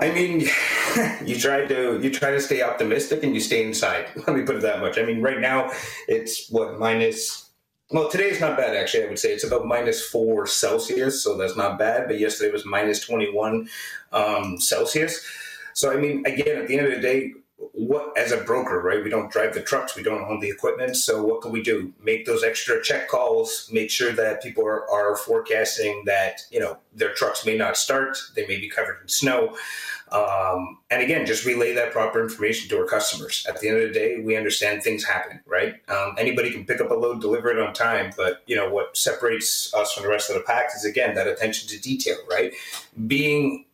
I mean, you try to you try to stay optimistic and you stay inside. Let me put it that much. I mean, right now it's what minus. Well, today's not bad actually. I would say it's about minus four Celsius, so that's not bad. But yesterday was minus twenty one um, Celsius. So I mean, again, at the end of the day, what as a broker, right? We don't drive the trucks, we don't own the equipment. So what can we do? Make those extra check calls, make sure that people are, are forecasting that, you know, their trucks may not start, they may be covered in snow. Um, and again, just relay that proper information to our customers. At the end of the day, we understand things happen, right? Um, anybody can pick up a load, deliver it on time, but you know what separates us from the rest of the pack is again that attention to detail, right? Being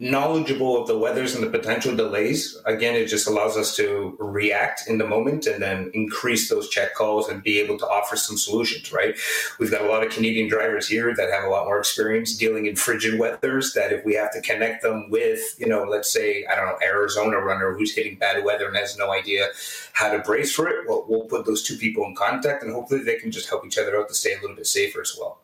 knowledgeable of the weathers and the potential delays, again, it just allows us to react in the moment and then increase those check calls and be able to offer some solutions, right? We've got a lot of Canadian drivers here that have a lot more experience dealing in frigid weathers that if we have to connect them with, you know, let's say, I don't know, Arizona runner who's hitting bad weather and has no idea how to brace for it, well, we'll put those two people in contact and hopefully they can just help each other out to stay a little bit safer as well.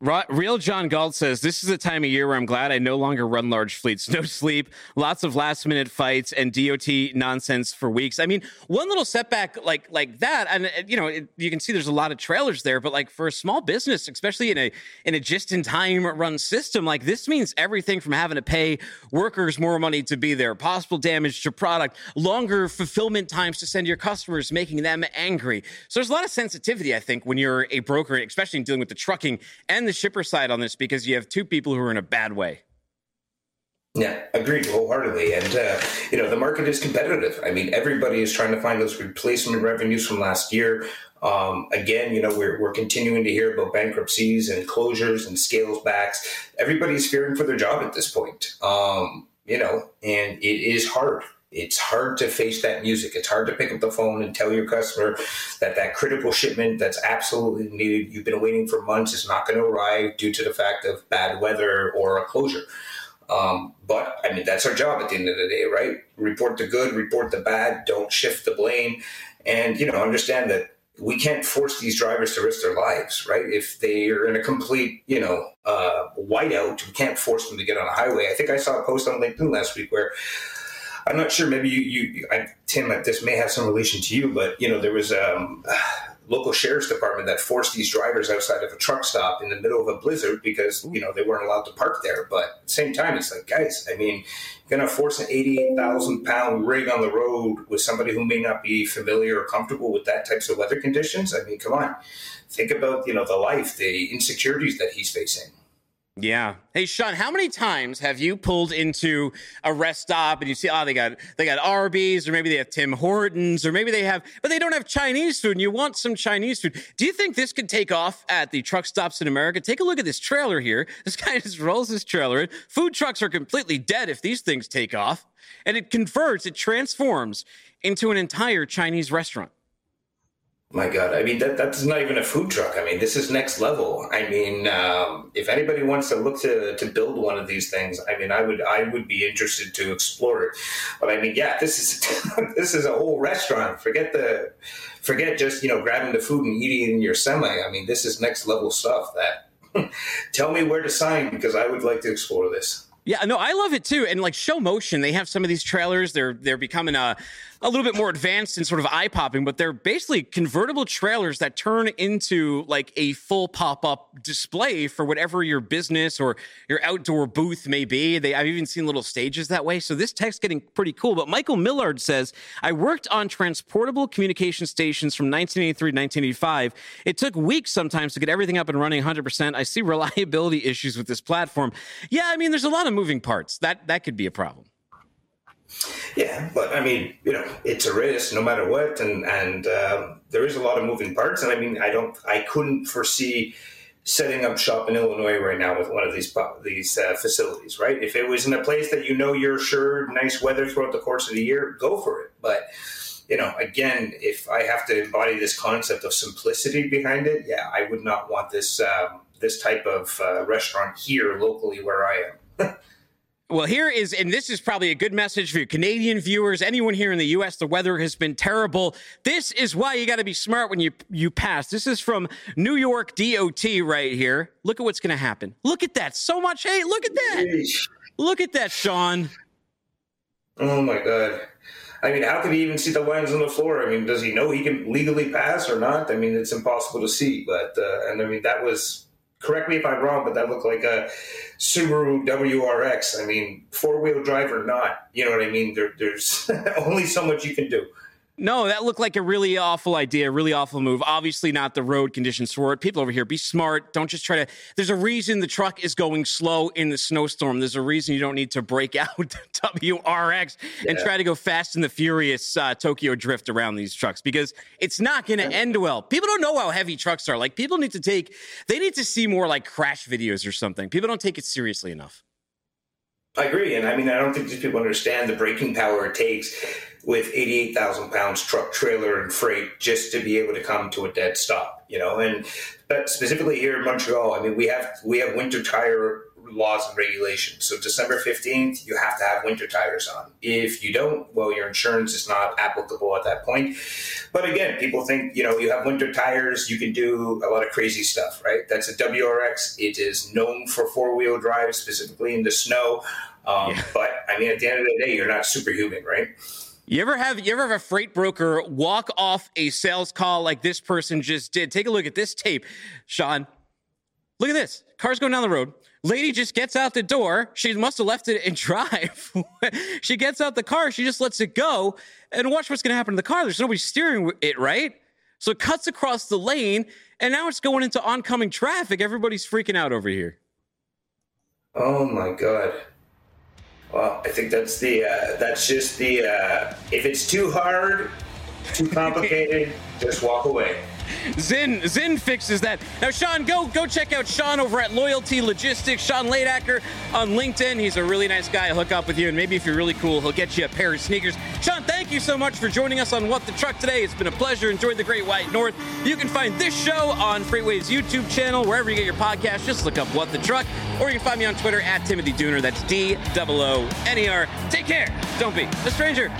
Real John Galt says this is a time of year where I'm glad I no longer run large fleets. No sleep, lots of last minute fights, and DOT nonsense for weeks. I mean, one little setback like like that, and uh, you know, it, you can see there's a lot of trailers there, but like for a small business, especially in a in a just in time run system, like this means everything from having to pay workers more money to be there, possible damage to product, longer fulfillment times to send your customers, making them angry. So there's a lot of sensitivity, I think, when you're a broker, especially in dealing with the trucking and the shipper side on this because you have two people who are in a bad way. Yeah, agreed wholeheartedly. And, uh, you know, the market is competitive. I mean, everybody is trying to find those replacement revenues from last year. Um, again, you know, we're, we're continuing to hear about bankruptcies and closures and scales backs. Everybody's fearing for their job at this point, um, you know, and it is hard. It's hard to face that music. It's hard to pick up the phone and tell your customer that that critical shipment that's absolutely needed, you've been waiting for months, is not going to arrive due to the fact of bad weather or a closure. Um, but I mean, that's our job at the end of the day, right? Report the good, report the bad, don't shift the blame. And, you know, understand that we can't force these drivers to risk their lives, right? If they are in a complete, you know, uh, whiteout, we can't force them to get on a highway. I think I saw a post on LinkedIn last week where I'm not sure. Maybe you, you I, Tim, this may have some relation to you, but you know, there was um, local sheriff's department that forced these drivers outside of a truck stop in the middle of a blizzard because you know they weren't allowed to park there. But at the same time, it's like, guys, I mean, you're going to force an 88,000 pound rig on the road with somebody who may not be familiar or comfortable with that types of weather conditions. I mean, come on, think about you know the life, the insecurities that he's facing. Yeah. Hey, Sean, how many times have you pulled into a rest stop and you see, oh, they got they got Arby's, or maybe they have Tim Hortons, or maybe they have, but they don't have Chinese food, and you want some Chinese food. Do you think this could take off at the truck stops in America? Take a look at this trailer here. This guy just rolls his trailer in. Food trucks are completely dead if these things take off, and it converts, it transforms into an entire Chinese restaurant. My God, I mean that that's not even a food truck. I mean, this is next level. I mean, um, if anybody wants to look to to build one of these things, I mean, I would I would be interested to explore it. But I mean, yeah, this is this is a whole restaurant. Forget the forget just you know grabbing the food and eating in your semi. I mean, this is next level stuff. That tell me where to sign because I would like to explore this. Yeah, no, I love it too. And like Show Motion, they have some of these trailers. They're they're becoming a a little bit more advanced and sort of eye popping, but they're basically convertible trailers that turn into like a full pop up display for whatever your business or your outdoor booth may be. They I've even seen little stages that way. So this tech's getting pretty cool. But Michael Millard says, I worked on transportable communication stations from 1983 to 1985. It took weeks sometimes to get everything up and running 100%. I see reliability issues with this platform. Yeah, I mean, there's a lot of moving parts. That that could be a problem. Yeah, but I mean, you know, it's a risk no matter what, and and um, there is a lot of moving parts. And I mean, I don't, I couldn't foresee setting up shop in Illinois right now with one of these these uh, facilities. Right? If it was in a place that you know you're sure nice weather throughout the course of the year, go for it. But you know, again, if I have to embody this concept of simplicity behind it, yeah, I would not want this um, this type of uh, restaurant here locally where I am. Well, here is, and this is probably a good message for your Canadian viewers, anyone here in the U.S. The weather has been terrible. This is why you got to be smart when you you pass. This is from New York DOT right here. Look at what's going to happen. Look at that. So much hate. Look at that. Look at that, Sean. Oh my God. I mean, how could he even see the lines on the floor? I mean, does he know he can legally pass or not? I mean, it's impossible to see. But uh, and I mean, that was correct me if I'm wrong, but that looked like a Subaru WRX. I mean, four wheel drive or not, you know what I mean? There, there's only so much you can do. No, that looked like a really awful idea, really awful move. Obviously, not the road conditions for it. People over here, be smart. Don't just try to. There's a reason the truck is going slow in the snowstorm. There's a reason you don't need to break out WRX and try to go fast and the furious uh, Tokyo drift around these trucks because it's not going to end well. People don't know how heavy trucks are. Like, people need to take, they need to see more like crash videos or something. People don't take it seriously enough. I agree. And I mean, I don't think these people understand the braking power it takes with 88,000 pounds truck, trailer, and freight just to be able to come to a dead stop, you know. And but specifically here in Montreal, I mean, we have we have winter tire laws and regulations. So December 15th, you have to have winter tires on. If you don't, well, your insurance is not applicable at that point. But again, people think, you know, you have winter tires, you can do a lot of crazy stuff, right? That's a WRX. It is known for four wheel drive, specifically in the snow. Um, yeah. But I mean, at the end of the day, you're not superhuman, right? You ever have you ever have a freight broker walk off a sales call like this person just did? Take a look at this tape, Sean. Look at this. Car's going down the road. Lady just gets out the door. She must have left it in drive. she gets out the car. She just lets it go. And watch what's going to happen to the car. There's nobody steering it, right? So it cuts across the lane, and now it's going into oncoming traffic. Everybody's freaking out over here. Oh my God. Well, I think that's the uh, that's just the uh, if it's too hard, too complicated, just walk away. Zyn Zyn fixes that. Now, Sean, go go check out Sean over at Loyalty Logistics. Sean Ladacker on LinkedIn. He's a really nice guy. He'll hook up with you, and maybe if you're really cool, he'll get you a pair of sneakers. Sean, thank you so much for joining us on What the Truck today. It's been a pleasure. Enjoy the Great White North. You can find this show on FreightWaves YouTube channel, wherever you get your podcast. Just look up What the Truck, or you can find me on Twitter at Timothy Dooner. That's D O O N E R. Take care. Don't be a stranger.